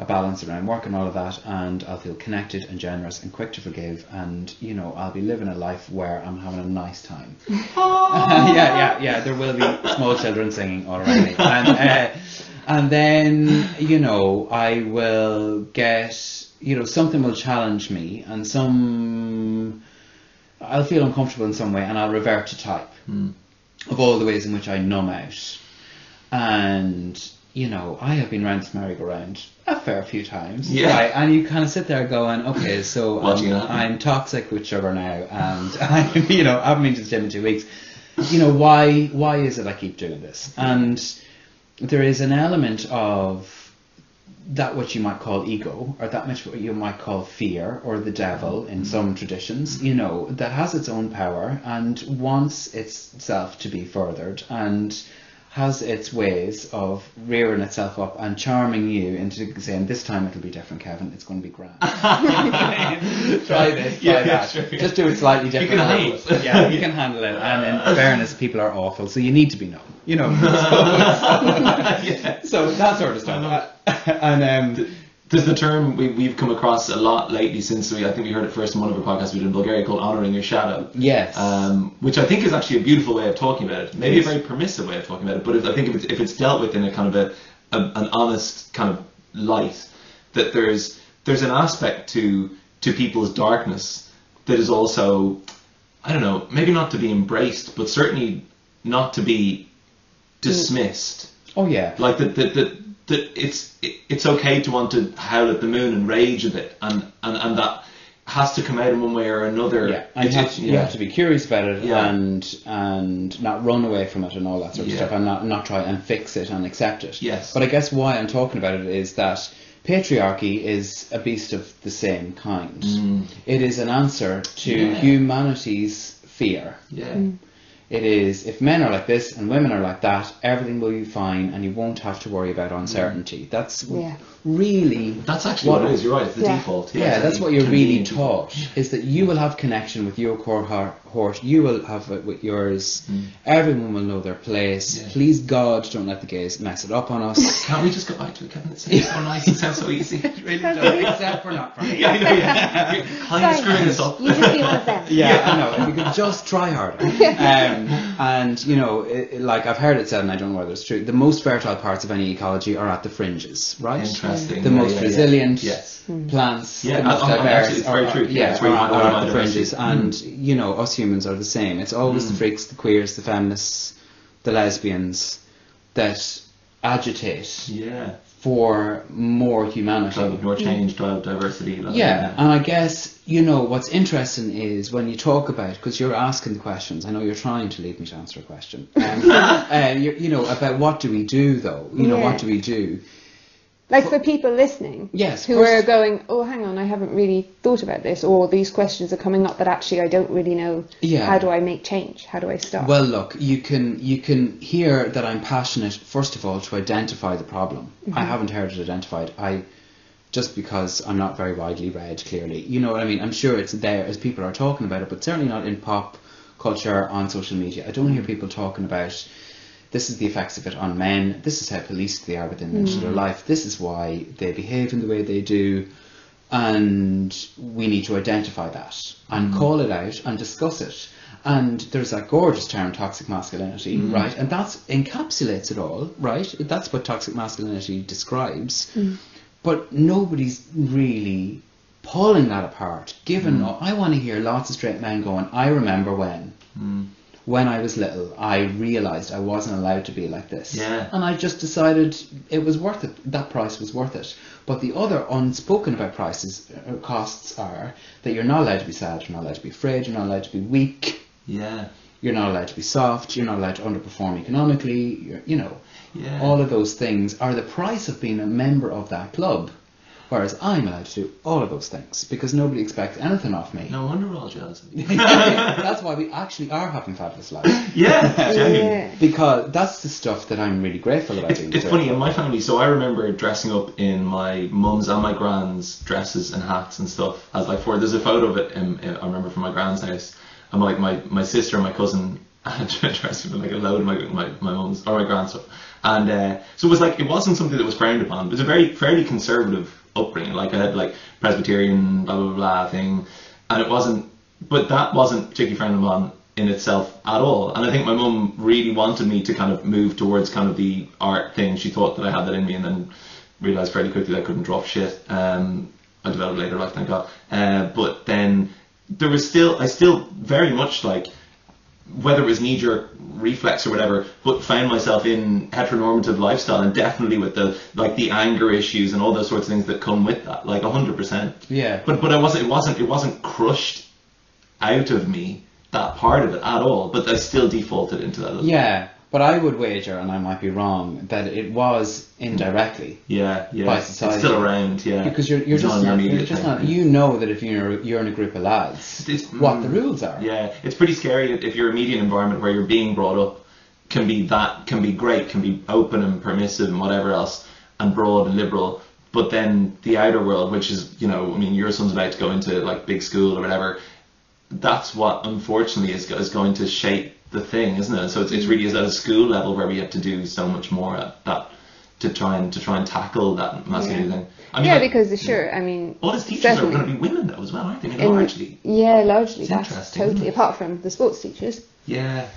a balance around work and all of that and I'll feel connected and generous and quick to forgive and you know I'll be living a life where I'm having a nice time. <laughs> <laughs> yeah, yeah, yeah. There will be small children singing all around me, and uh, and then you know I will get you know something will challenge me and some I'll feel uncomfortable in some way and I'll revert to type of all the ways in which I numb out. And, you know, I have been around this merry-go-round a fair few times. Yeah. Right? And you kind of sit there going, okay, <laughs> so it I'm, toxic with sugar now and <laughs> I'm, you know, I haven't been to the gym in two weeks. You know, why, why is it I keep doing this? And there is an element of that what you might call ego, or that much what you might call fear, or the devil in some traditions, you know, that has its own power and wants itself to be furthered and has its ways of rearing itself up and charming you into saying, this time it'll be different, Kevin, it's going to be grand. <laughs> try this, try Yeah, that. sure. Just do it slightly different. can handle it. Yeah, you can handle it. And in fairness, people are awful, so you need to be known. You know. <laughs> yeah. So that sort of stuff. and um, There's the term we, we've come across a lot lately since we, I think we heard it first in one of our podcasts we did in Bulgaria called Honouring Your Shadow. yes, Um, which I think is actually a beautiful way of talking about it. Maybe Yes. a very permissive way of talking about it, but if, I think if it's, if it's dealt with in a kind of a, a an honest kind of light, that there's there's an aspect to to people's darkness that is also, I don't know, maybe not to be embraced, but certainly not to be dismissed. oh yeah, Like that that that, that it's it, it's okay to want to howl at the moon and rage a bit, and and and that has to come out in one way or another. yeah. And you It's- have, you yeah. have to be curious about it Yeah. and and not run away from it and all that sort of Yeah. stuff, and not not try and fix it and accept it. Yes. But I guess why I'm talking about it is that patriarchy is a beast of the same kind. Mm. It is an answer to Yeah. humanity's fear. Yeah. It is if men are like this and women are like that, everything will be fine, and you won't have to worry about uncertainty. That's Yeah. really That's actually what, it is. You're right. It's the Yeah. default. yeah, yeah that's what you're really be taught is that you will have connection with your core heart, horse. You will have it with yours. Everyone will know their place. Mm. Yeah. Please God, don't let the gays mess it up on us. <laughs> Can't we just go back to it, Kevin? It sounds so nice. It sounds so easy. <laughs> It really does, except for not for me. yeah, I know. Yeah. <laughs> You're kind of screwing this up. You just be one of them. Yeah, I know. If you could just try harder. Um, Um, and, you know, it, it- like I've heard it said, and I don't know whether it's true, the most fertile parts of any ecology are at the fringes, right? Interesting. The Yeah, most yeah, yeah. resilient Yes. Hmm. plants, Yeah, the most oh, diverse, actually, it's very are- true. Yeah, yeah, it's where you are, are the at the fringes. biodiversity. And, you know, us humans are the same. It's always Mm. the hmm. freaks, the queers, the feminists, the lesbians that agitate Yeah. For more humanity. So more change, di- diversity. like, Yeah, and I guess you know what's interesting is when you talk about because you're asking the questions. I know you're trying to lead me to answer a question. Um, <laughs> uh, you you know about what do we do though? You know Yeah. what do we do? Like for people listening, Yes, who are going, oh, hang on, I haven't really thought about this, or these questions are coming up, that actually I don't really know. Yeah. How do I make change? How do I start? Well, look, you can you can hear that I'm passionate. First of all, to identify the problem. Mm-hmm. I haven't heard it identified. I just because I'm not very widely read. Clearly, you know what I mean. I'm sure it's there as people are talking about it, but certainly not in pop culture on social media. I don't hear mm. people talking about. This is the effects of it on men. This is how policed they are within their mm. life. This is why they behave in the way they do and we need to identify that and mm. call it out and discuss it. And there's that gorgeous term, toxic masculinity, mm. right? And that encapsulates it all, right? That's what toxic masculinity describes. But nobody's really pulling that apart. Given, I want to hear lots of straight men going, I remember when. When I was little, I realised I wasn't allowed to be like this. Yeah. And I just decided it was worth it. That price was worth it. But the other unspoken about prices, uh, costs are that you're not allowed to be sad, you're not allowed to be afraid, you're not allowed to be weak, Yeah. you're not allowed to be soft, you're not allowed to underperform economically, you're, you know. Yeah. All of those things are the price of being a member of that club. Whereas I'm allowed to do all of those things because nobody expects anything off me. No wonder we're all jealous. <laughs> That's why we actually are having fabulous lives. <laughs> yeah, genuinely. yeah. Because that's the stuff that I'm really grateful about. It's, being it's funny in my family. So I remember dressing up in my mum's and my grand's dresses and hats and stuff. As like for there's a photo of it. In, in, I remember from my grand's house. And like my my sister and my cousin <laughs> had dressed up in like a load of my my my mum's or my grand's stuff. And uh, so it was like it wasn't something that was frowned upon. It was a very fairly conservative upbringing. Like I had like Presbyterian blah blah blah thing, and it wasn't. But that wasn't particularly frowned upon in itself at all. And I think my mum really wanted me to kind of move towards kind of the art thing. She thought that I had that in me, and then realised fairly quickly that I couldn't draw shit. Um, I developed later life, thank God. Uh, but then there was still, I still very much like, whether it was knee jerk reflex or whatever, but found myself in heteronormative lifestyle and definitely with the like the anger issues and all those sorts of things that come with that, like hundred percent. Yeah. But but I wasn't it wasn't it wasn't crushed out of me that part of it at all. But I still defaulted into that. Yeah, but I would wager, and I might be wrong, that it was indirectly. Yeah, yeah. By It's society. still around, yeah. Because you're, you're It's just not, you're just not, you know that if you're you're in a group of lads, It's- what the mm, rules are. Yeah, it's pretty scary if your immediate environment where you're being brought up can be that can be great, can be open and permissive and whatever else, and broad and liberal. But then the outer world, which is you know, I mean, your son's about to go into like big school or whatever. That's what unfortunately is is going to shape the thing, isn't it? So it's, it's really is at a school level where we have to do so much more at that to try and to try and tackle that masculinity Yeah. thing. I mean, yeah, like, because sure, I mean, all his teachers certainly. are going to be women though as well, aren't they? I mean, in- largely. yeah, largely that's totally apart from the sports teachers. Yeah.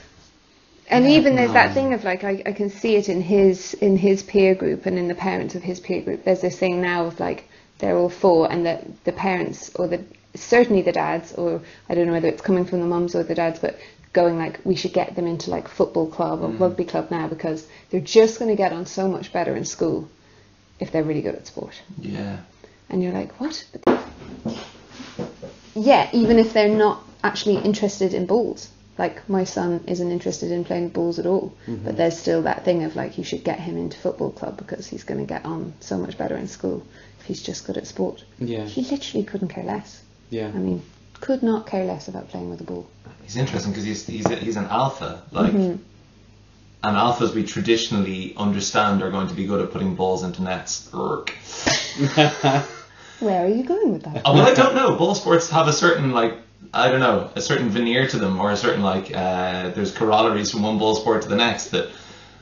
And Yeah, even there's that thing of like I, I can see it in his in his peer group and in the parents of his peer group. There's this thing now of like they're all four and that the parents or the certainly the dads or I don't know whether it's coming from the mums or the dads, but going like we should get them into like football club or Mm. rugby club now because they're just going to get on so much better in school if they're really good at sport. Yeah. And you're like, what? Yeah, even if they're not actually interested in balls. Like my son isn't interested in playing balls at all, Mm-hmm. but there's still that thing of like you should get him into football club because he's going to get on so much better in school if he's just good at sport. Yeah. He literally couldn't care less. Yeah. I mean, could not care less about playing with a ball. He's interesting because he's he's a, he's an alpha, like, Mhm. and alphas we traditionally understand are going to be good at putting balls into nets. <laughs> Where are you going with that? Uh, well, I don't know. Ball sports have a certain like I don't know a certain veneer to them, or a certain like uh, there's corollaries from one ball sport to the next that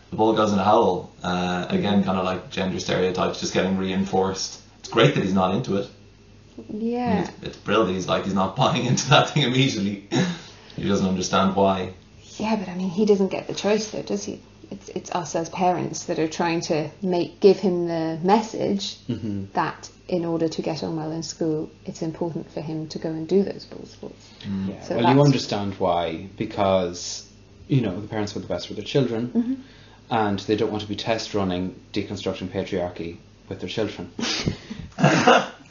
the ball goes in a hole. Uh, again, kind of like gender stereotypes just getting reinforced. It's great that he's not into it. Yeah. It's, it's brilliant. He's like he's not buying into that thing immediately. he doesn't understand why. Yeah, but I mean, he doesn't get the choice though, does he? It's, it's us as parents that are trying to make give him the message Mm-hmm. that in order to get on well in school, it's important for him to go and do those ball sports. Yeah, So well, you understand why because you know the parents want the best for their children, Mm-hmm. and they don't want to be test running deconstructing patriarchy with their children. <laughs> <laughs>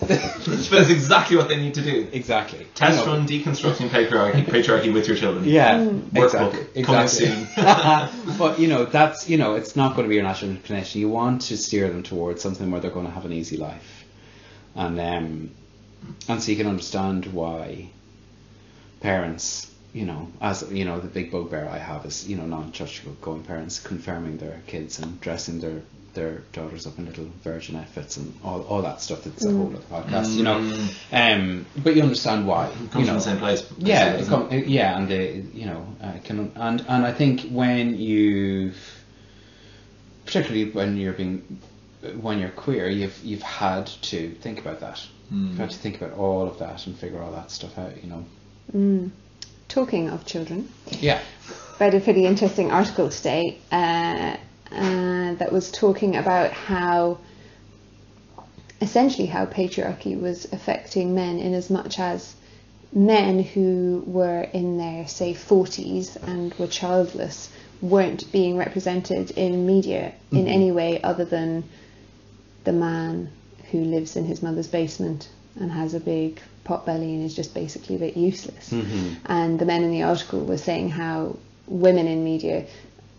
<laughs> but it's exactly what they need to do. Exactly. Test You know, run deconstructing patriarchy, <laughs> patriarchy with your children. Yeah, Workbook exactly. coming exactly. <laughs> but you know, that's you know, it's not going to be your natural inclination. You want to steer them towards something where they're going to have an easy life, and um, and so you can understand why parents, you know, as you know, the big bugbear I have is you know non-church going parents confirming their kids and dressing their their daughters up in little virgin outfits and all, all that stuff. That's a whole other podcast, you know. Um, but you understand why. Comes you from know. the same place. Yeah, it isn't come, yeah, and the you know uh, can and and I think when you, particularly when you're being, when you're queer, you've you've had to think about that. You've had to think about all of that and figure all that stuff out. You know. Mm. Talking of children, Yeah. read a pretty interesting article today uh, uh, that was talking about how essentially how patriarchy was affecting men in as much as men who were in their say 40s and were childless weren't being represented in media in any way other than the man who lives in his mother's basement and has a big pot belly and is just basically a bit useless. And the men in the article were saying how women in media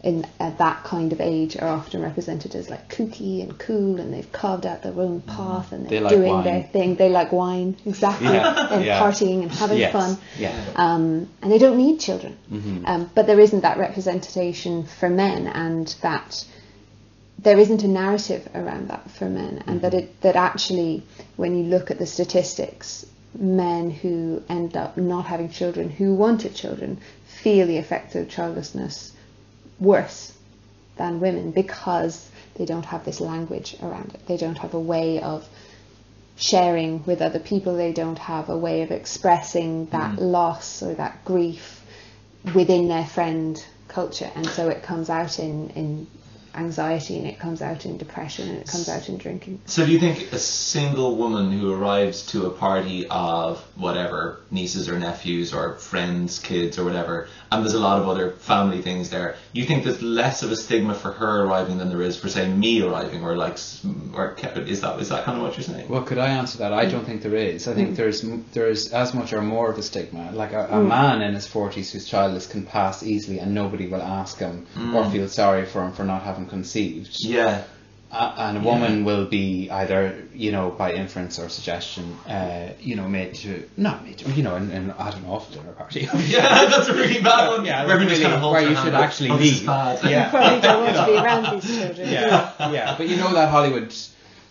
in at that kind of age are often represented as like kooky and cool and they've carved out their own path and They they're like doing wine. their thing. They like wine, exactly. Yeah, <laughs> And yeah. partying and having Yes. fun. Yeah. Um, and they don't need children. Mm-hmm. Um, but there isn't that representation for men, and that there isn't a narrative around that for men, and that it that actually, when you look at the statistics, men who end up not having children, who wanted children, feel the effects of childlessness worse than women because they don't have this language around it. They don't have a way of sharing with other people. They don't have a way of expressing that mm. loss or that grief within their friend culture, and so it comes out in in anxiety and it comes out in depression and it comes out in drinking. So do you think a single woman who arrives to a party of whatever nieces or nephews or friends, kids or whatever, and there's a lot of other family things there, you think there's less of a stigma for her arriving than there is for say me arriving or like or is that is that kind of what you're saying? Well, could I answer that? I don't think there is. I think mm. there's there's as much or more of a stigma. Like a, a mm. man in his forties who's childless can pass easily, and nobody will ask him or mm. feel sorry for him for not having conceived. Yeah. Uh, and a woman will be either, you know, by inference or suggestion, uh, you know, made to not made to, you know, and, in at an off dinner party. <laughs> Yeah, that's a really bad one. Yeah, where everyone just really, kind of where you should actually this is leave. bad. Yeah. <laughs> Probably don't want to be around these children. yeah, yeah. But you know that Hollywood,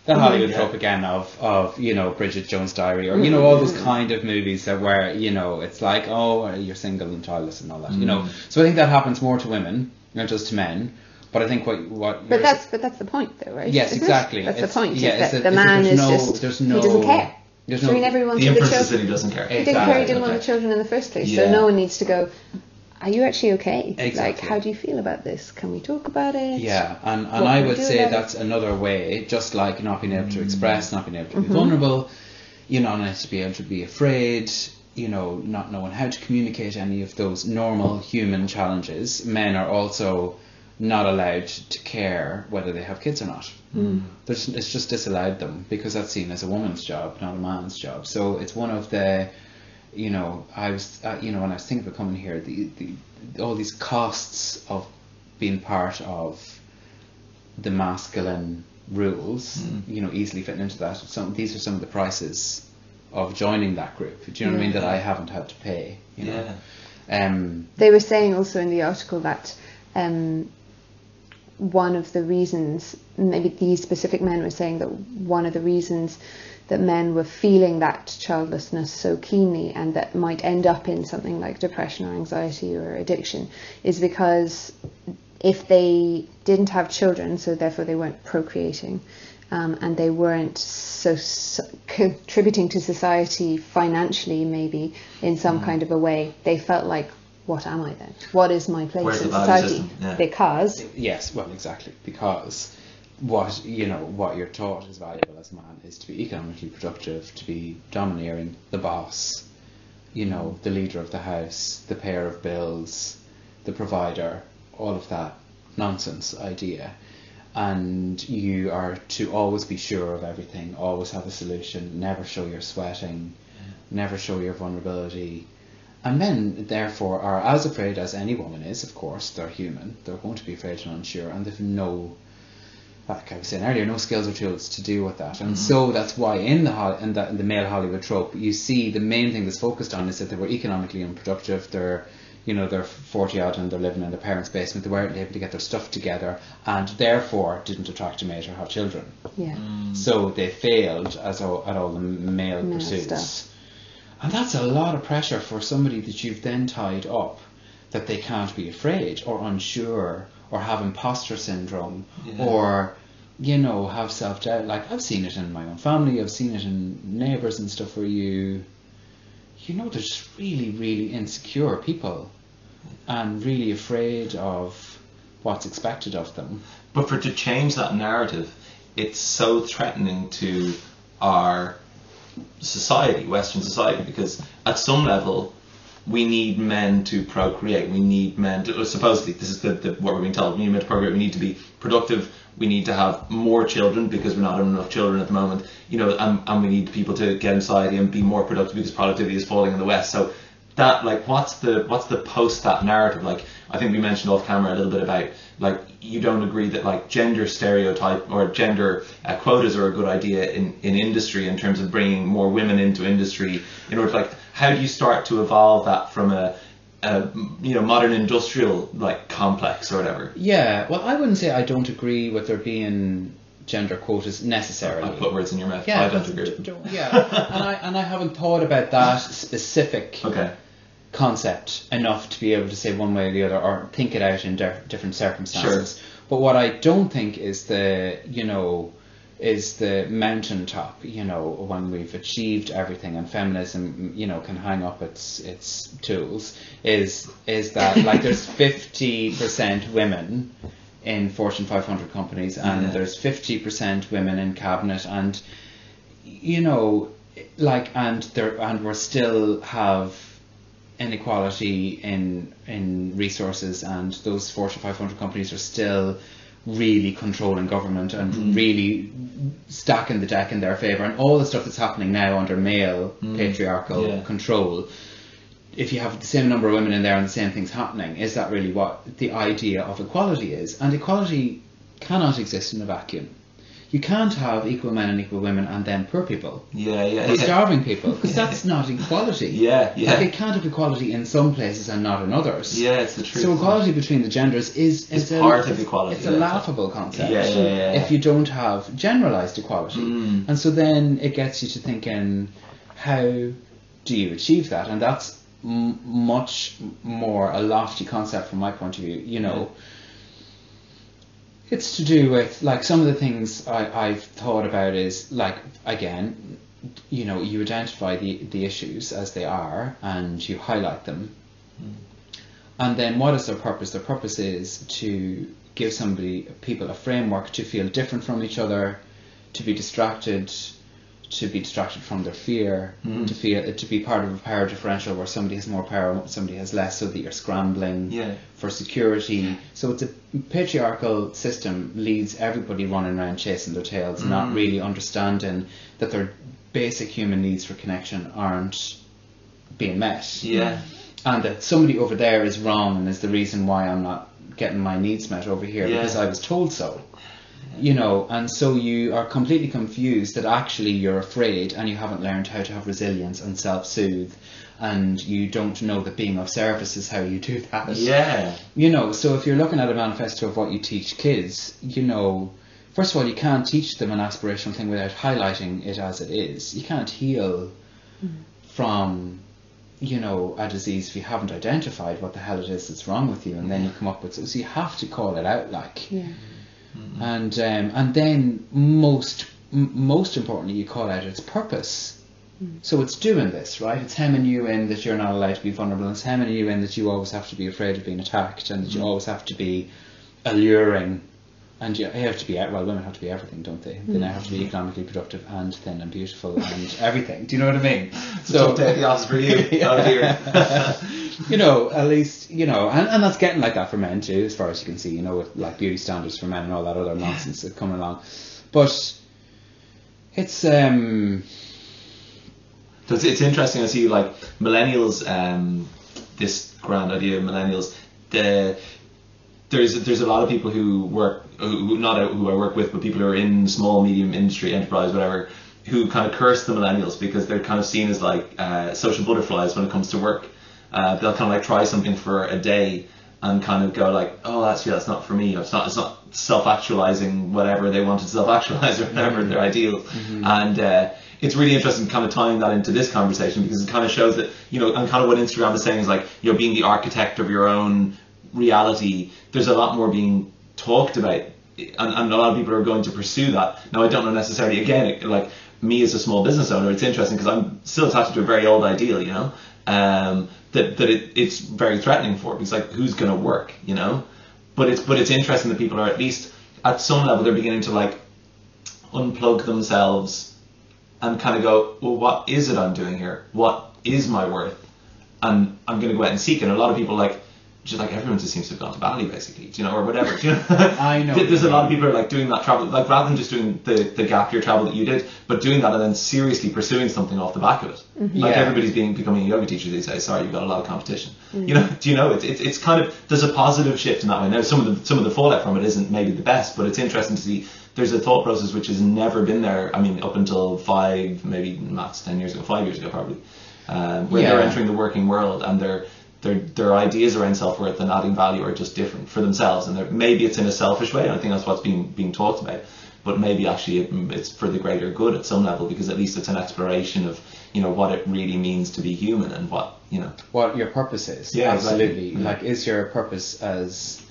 that Hollywood Yeah. trope again of of you know Bridget Jones' Diary or you know all those kind of movies that where you know it's like oh you're single and childless and all that you know. So I think that happens more to women than just to men. But I think what what But that's but that's the point, though, right? yes Isn't it? exactly. That's It's- the point. Yeah, is it's that a- the it's a- man there's is no, just there's he doesn't care. There's So no he never wanted The the inference is that children. he doesn't care. He didn't care. He Exactly, didn't want the children in the first place. Yeah. So no one needs to go. Are you actually okay? Exactly. Like, how do you feel about this? Can we talk about it? Yeah, and, What and I would say about it? that's another way, just like not being able to express, not being able to Mm-hmm. be vulnerable, you know, not to be able to be afraid, you know, not knowing how to communicate any of those normal human challenges. Men are also not allowed to care whether they have kids or not. Mm. There's, it's just disallowed them because that's seen as a woman's job, not a man's job. So it's one of the, you know, I was, uh, you know, when I was thinking about coming here, the, the all these costs of being part of the masculine rules, you know, easily fitting into that. Some these are some of the prices of joining that group. Do you know what I mean? That I haven't had to pay. You know? Um, They were saying also in the article that um, one of the reasons, maybe these specific men were saying that one of the reasons that men were feeling that childlessness so keenly and that might end up in something like depression or anxiety or addiction is because if they didn't have children, so therefore they weren't procreating, um, and they weren't so, so contributing to society financially, maybe in some kind of a way, they felt like, what am I then? What is my place Where's in society? Yeah. Because Yes, well, exactly, because what you know, what you're taught is valuable as a man is to be economically productive, to be domineering, the boss, you know, the leader of the house, the payer of bills, the provider, all of that nonsense idea, and you are to always be sure of everything, always have a solution, never show your sweating, never show your vulnerability. And men, therefore, are as afraid as any woman is, of course, they're human, they're going to be afraid and unsure, and they've no, like I was saying earlier, no skills or tools to deal with that. And mm-hmm. so that's why in the, Hol- in the, in the male Hollywood trope, you see the main thing that's focused on is that they were economically unproductive, they're you know, they're 40 odd and they're living in their parents' basement, they weren't able to get their stuff together, and therefore didn't attract a mate or have children. Yeah. Mm. So they failed as all, at all the male, Male pursuits. stuff. And that's a lot of pressure for somebody that you've then tied up that they can't be afraid or unsure or have imposter syndrome Yeah. or, you know, have self doubt. Like I've seen it in my own family, I've seen it in neighbours and stuff where you, you know, they're really, really insecure people and really afraid of what's expected of them. But for to change that narrative, it's so threatening to our society, Western society, because at some level we need men to procreate. We need men to supposedly this is the, the what we're being told. We need men to procreate. We need to be productive. We need to have more children because we're not having enough children at the moment. You know, and, and we need people to get inside and be more productive because productivity is falling in the West. So that like what's the what's the post that narrative? Like i think we mentioned off camera a little bit about like you don't agree that like gender stereotype or gender uh, quotas are a good idea in in industry in terms of bringing more women into industry in order to like how do you start to evolve that from a, you know modern industrial like complex or whatever? Yeah, well, I wouldn't say I don't agree with there being gender quotas necessarily. i put words in your mouth. Yeah, i don't agree. d- d- yeah, and I and I haven't thought about that specific <laughs> okay concept enough to be able to say one way or the other or think it out in di- different circumstances. But what I don't think is the you know is the mountaintop. You know when we've achieved everything and feminism you know can hang up its its tools is is that <laughs> like there's fifty percent women in Fortune 500 companies and Yeah. there's 50% women in cabinet and you know like and there and we still have inequality in in resources and those four to 500 companies are still really controlling government and Mm-hmm. really stacking the deck in their favor and all the stuff that's happening now under male patriarchal Mm. Yeah. control if you have the same number of women in there and the same things happening is that really what the idea of equality is and equality cannot exist in a vacuum you can't have equal men and equal women and then poor people yeah yeah or yeah starving people because <laughs> that's not equality yeah yeah, like it can't have equality in some places and not in others. yeah it's the truth So equality between the genders is, It's part a, of equality, It's a laughable concept. Yeah, yeah, yeah, yeah. If you don't have generalized equality, Mm. and so then it gets you to thinking, how do you achieve that? And that's m- much more a lofty concept from my point of view. You know. It's to do with like some of the things I, I've thought about is like again, you know, you identify the, the issues as they are and you highlight them. Mm. And then what is their purpose? Their purpose is to give somebody people a framework to feel different from each other, to be distracted, to be distracted from their fear, mm-hmm. to feel to be part of a power differential where somebody has more power, somebody has less, so that you're scrambling Yeah. for security. So it's a patriarchal system leads everybody running around chasing their tails, not mm-hmm. really understanding that their basic human needs for connection aren't being met. yeah And that somebody over there is wrong and is the reason why I'm not getting my needs met over here Yeah. because I was told so. You know, and so you are completely confused that actually you're afraid and you haven't learned how to have resilience and self soothe and you don't know that being of service is how you do that. yeah You know, so if you're looking at a manifesto of what you teach kids, you know, first of all, you can't teach them an aspirational thing without highlighting it as it is. You can't heal hmm. from, you know, a disease if you haven't identified what the hell it is that's wrong with you, and then you come up with so you have to call it out, like, Yeah. Mm-hmm. and um, and then most m- most importantly, you call out its purpose. Hmm. So it's doing this, right? It's hemming you in that you're not allowed to be vulnerable. and It's hemming you in that you always have to be afraid of being attacked, and that you mm-hmm. always have to be alluring, and you you have to be well. Women have to be everything, don't they? They now have to be hmm. economically productive and thin and beautiful and everything. Do you know what I mean? so day at the office for you <laughs> oh dear <laughs> you know, at least, you know, and, and that's getting like that for men too, as far as you can see, you know, with like beauty standards for men and all that other nonsense that's coming along. But it's, um, it's, it's interesting. I see like millennials. Um, this grand idea of millennials. The there's there's a lot of people who work who- not who I work with, but people who are in small medium industry enterprise whatever who kind of curse the millennials because they're kind of seen as like uh, social butterflies when it comes to work. Uh, they'll kind of like try something for a day and kind of go like, oh, that's actually that's not for me. It's not it's not self actualizing whatever they want to self actualize or whatever their ideal. And uh, it's really interesting kind of tying that into this conversation because it kind of shows that you know and kind of what Instagram is saying is like you know being the architect of your own reality. There's a lot more being talked about. And, and a lot of people are going to pursue that. Now, I don't know necessarily, again, it- like me as a small business owner, it's interesting because I'm still attached to a very old ideal, you know, um, that, that it, it's very threatening for because like who's going to work, you know, but it's but it's interesting that people are at least at some level they're beginning to like unplug themselves and kind of go, well, what is it I'm doing here? What is my worth? And I'm going to go out and seek. And a lot of people like, just like everyone just seems to have gone to Bali basically, do you know, or whatever. do you know? <laughs> I know. <laughs> There's a lot of people who are like doing that travel, like rather than just doing the, the gap year travel that you did, but doing that and then seriously pursuing something off the back of it. Like Yeah. everybody's being becoming a yoga teacher these days. Sorry, you've got a lot of competition. You know, do you know? It's, it's it's kind of there's a positive shift in that way. Now some of the some of the fallout from it isn't maybe the best, but it's interesting to see. There's a thought process which has never been there. I mean, up until five, maybe max ten years ago, five years ago probably, um, where they're entering the working world and their their their ideas around self worth and adding value are just different for themselves. And maybe it's in a selfish way. I think that's what's being being talked about. But maybe actually it, it's for the greater good at some level because at least it's an exploration of you know what it really means to be human and what you know. what your purpose is. Yeah, absolutely. exactly. Like, is your purpose as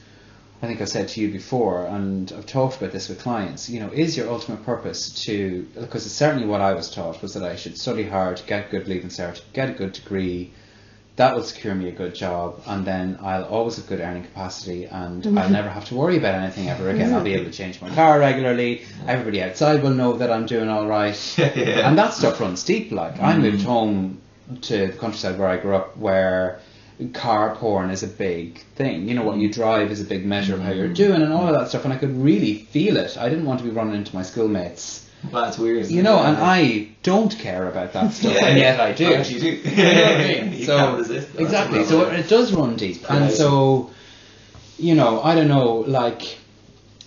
I think I've said to you before, and I've talked about this with clients. You know, is your ultimate purpose to because it's certainly what I was taught was that I should study hard, get a good leaving cert, get a good degree. That will secure me a good job, and then I'll always have good earning capacity, and I'll mm-hmm. never have to worry about anything ever again. I'll be mm-hmm. able to change my car regularly. Everybody outside will know that I'm doing all right. <laughs> Yeah. And that stuff runs deep. Like I mm-hmm. moved home to the countryside where I grew up, where car porn is a big thing. You know what you drive is a big measure of how you're doing, and all of that stuff. And I could really feel it. I didn't want to be running into my schoolmates, Well, that's weird. you know. And I don't care about that stuff, Yeah, and yet I do. You do. You know what I mean? <laughs> You so exactly. So it does run deep, and so you know, I don't know, like.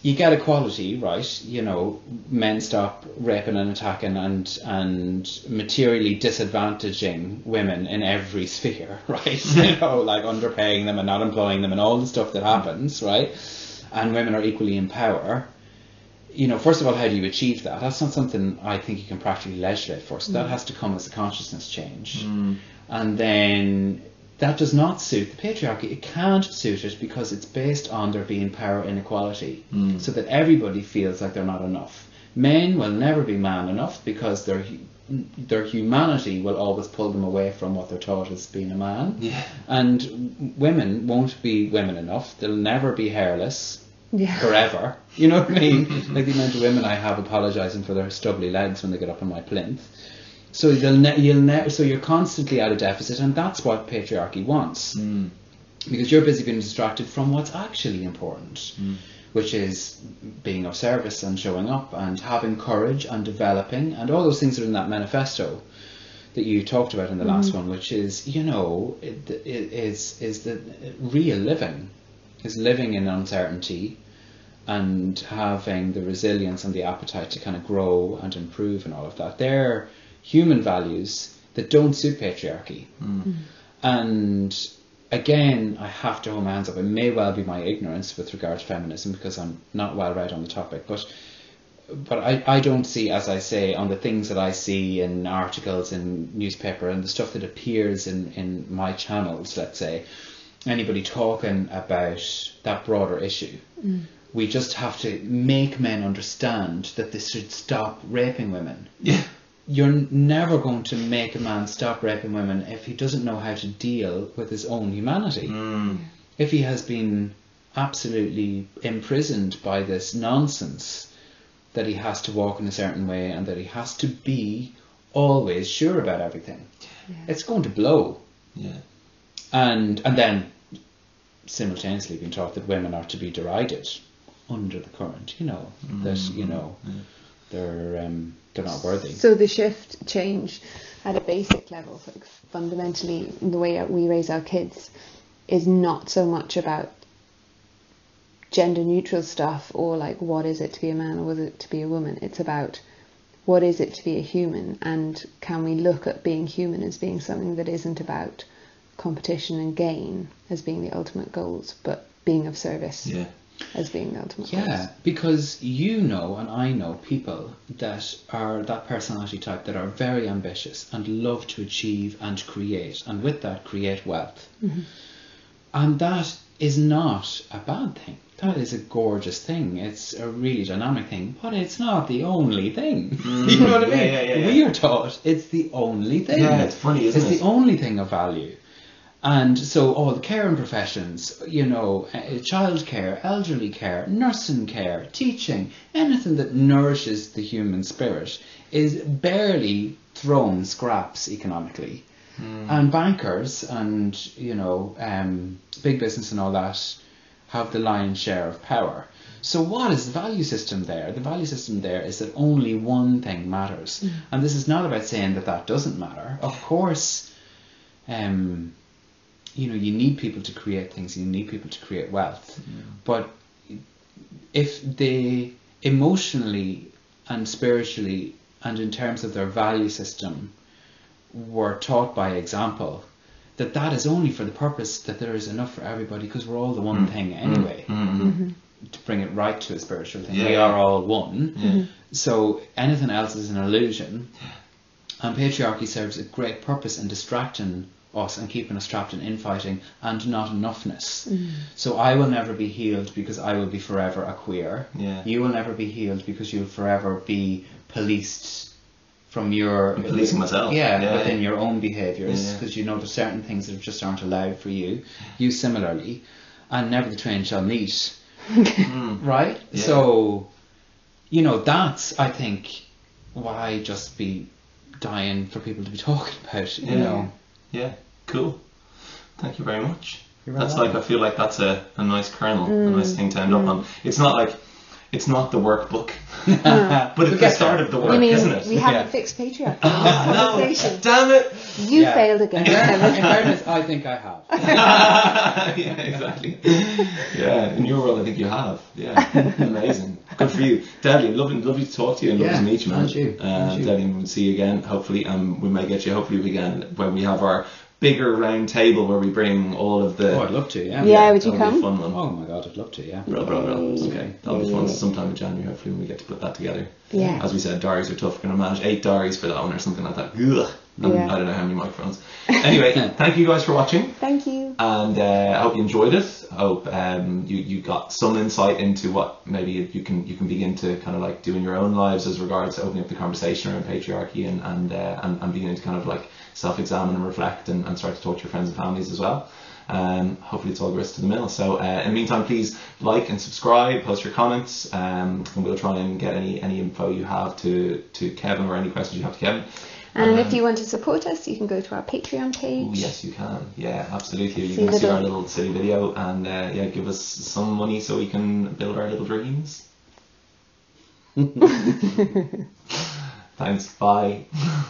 You get equality, right? You know, men stop raping and attacking and and materially disadvantaging women in every sphere, <laughs> right? you <laughs> know, like underpaying them and not employing them and all the stuff that happens, right? And women are equally in power. You know, first of all, how do you achieve that? That's not something I think you can practically legislate for. So that mm. has to come as a consciousness change. Mm. And then that does not suit the patriarchy. It can't suit it because it's based on there being power inequality, mm. so that everybody feels like they're not enough. Men will never be man enough because their their humanity will always pull them away from what they're taught as being a man. Yeah. And women won't be women enough. They'll never be hairless Yeah. forever. You know what I mean? like the amount of women I have apologising for their stubbly legs when they get up on my plinth. So they'll ne- you'll ne- so you're constantly at a deficit, and that's what patriarchy wants. Mm. Because you're busy being distracted from what's actually important, mm. which is being of service and showing up and having courage and developing and all those things that are in that manifesto that you talked about in the last mm-hmm. one, which is you know it, it is is the real living, is living in uncertainty, and having the resilience and the appetite to kind of grow and improve and all of that. They're human values that don't suit patriarchy. Mm. Mm-hmm. And again, I have to hold my hands up. It may well be my ignorance with regard to feminism because I'm not well read on the topic, but but I, I don't see, as I say, on the things that I see in articles in newspaper and the stuff that appears in, in my channels, let's say, anybody talking about that broader issue. We just have to make men understand that this should stop raping women. Yeah. You're never going to make a man stop raping women if he doesn't know how to deal with his own humanity. Mm. If he has been absolutely imprisoned by this nonsense that he has to walk in a certain way and that he has to be always sure about everything, it's going to blow. Yeah. And and then simultaneously being taught that women are to be derided under the current. You know that you know they're um, they're not worthy. So the shift change at a basic level, like fundamentally, the way we raise our kids is not so much about gender neutral stuff or like what is it to be a man or what is it to be a woman. It's about what is it to be a human and can we look at being human as being something that isn't about competition and gain as being the ultimate goals, but being of service Yeah. as being the ultimate goals. Yeah, goals. because you know and I know people that are that personality type that are very ambitious and love to achieve and create, and with that create wealth. Mm-hmm. And that is not a bad thing. That is a gorgeous thing. It's a really dynamic thing, but it's not the only thing. <laughs> you know mm. what I Yeah, mean? yeah, yeah, yeah. We are taught it's the only thing. Yeah, it's funny, isn't it's it? the only thing of value. And so all the caring professions, you know, uh, childcare, elderly care, nursing care, teaching, anything that nourishes the human spirit is barely thrown scraps economically. And bankers and, you know, um, big business and all that have the lion's share of power. So what is the value system there? The value system there is that only one thing matters. And this is not about saying that that doesn't matter. Of course, um, you know, you need people to create things, you need people to create wealth. But if they emotionally and spiritually and in terms of their value system were taught by example, that that is only for the purpose that there is enough for everybody because we're all the one mm. thing mm. anyway. Mm-hmm. Mm-hmm. To bring it right to a spiritual thing, we are all one. So anything else is an illusion. And patriarchy serves a great purpose in distracting us and keeping us trapped in infighting and not enoughness. Mm. So I will never be healed because I will be forever a queer. Yeah. You will never be healed because you'll forever be policed from your I'm policing myself. Yeah, Yeah, within yeah. your own behaviours Yeah, yeah. because you know there's certain things that just aren't allowed for you. You similarly, and never the twain shall meet. Mm. <laughs> Right? Yeah. So, you know, that's I think why just be dying for people to be talking about. You Yeah. know. Yeah, cool. Thank you very much. You're that's like I feel like that's a, a nice kernel, a mm. nice thing to end up on. It's not like it's not the workbook, <laughs> but it's the start there. of the work, mean isn't it? we haven't Yeah. fixed patriarchy in this <laughs> no, damn it! You Yeah. failed again, In fairness, in <laughs> fairness, I think I have. yeah, exactly. Yeah, in your world, I think you have. Yeah, amazing. Good for you, Debbie. Lovely, lovely to talk to you and lovely Yeah, to meet you, man. and you, Uh, and you. Debbie, we'll see you again. Hopefully, um, we may get you. Hopefully, again when we have our bigger round table where we bring all of the. Oh, I'd love to. Yeah. Yeah, would you that'll be a come? fun one. Oh my god, I'd love to. Yeah. Bro, bro, bro. Yay. Okay, that'll be fun sometime in January. Hopefully, when we get to put that together. Yeah. As we said, diaries are tough. We're gonna manage eight diaries for that one or something like that. Ugh. And Yeah. I don't know how many microphones. Anyway, <laughs> thank you guys for watching Thank you. and uh, I hope you enjoyed it. I hope um, you, you got some insight into what maybe you can you can begin to kind of like do in your own lives as regards to opening up the conversation around patriarchy and and uh, and, and beginning to kind of like self-examine and reflect and, and start to talk to your friends and families as well. Um, hopefully it's all grist to the mill. So uh, in the meantime, please like and subscribe, post your comments, um, and we'll try and get any any info you have to to Kevin or any questions you have to Kevin. And Um, if you want to support us, you can go to our Patreon page. Oh, yes, you can. Yeah, absolutely. You See can see our little- little silly video and uh, yeah, give us some money so we can build our little dreams. <laughs> <laughs> Thanks. Bye. <laughs>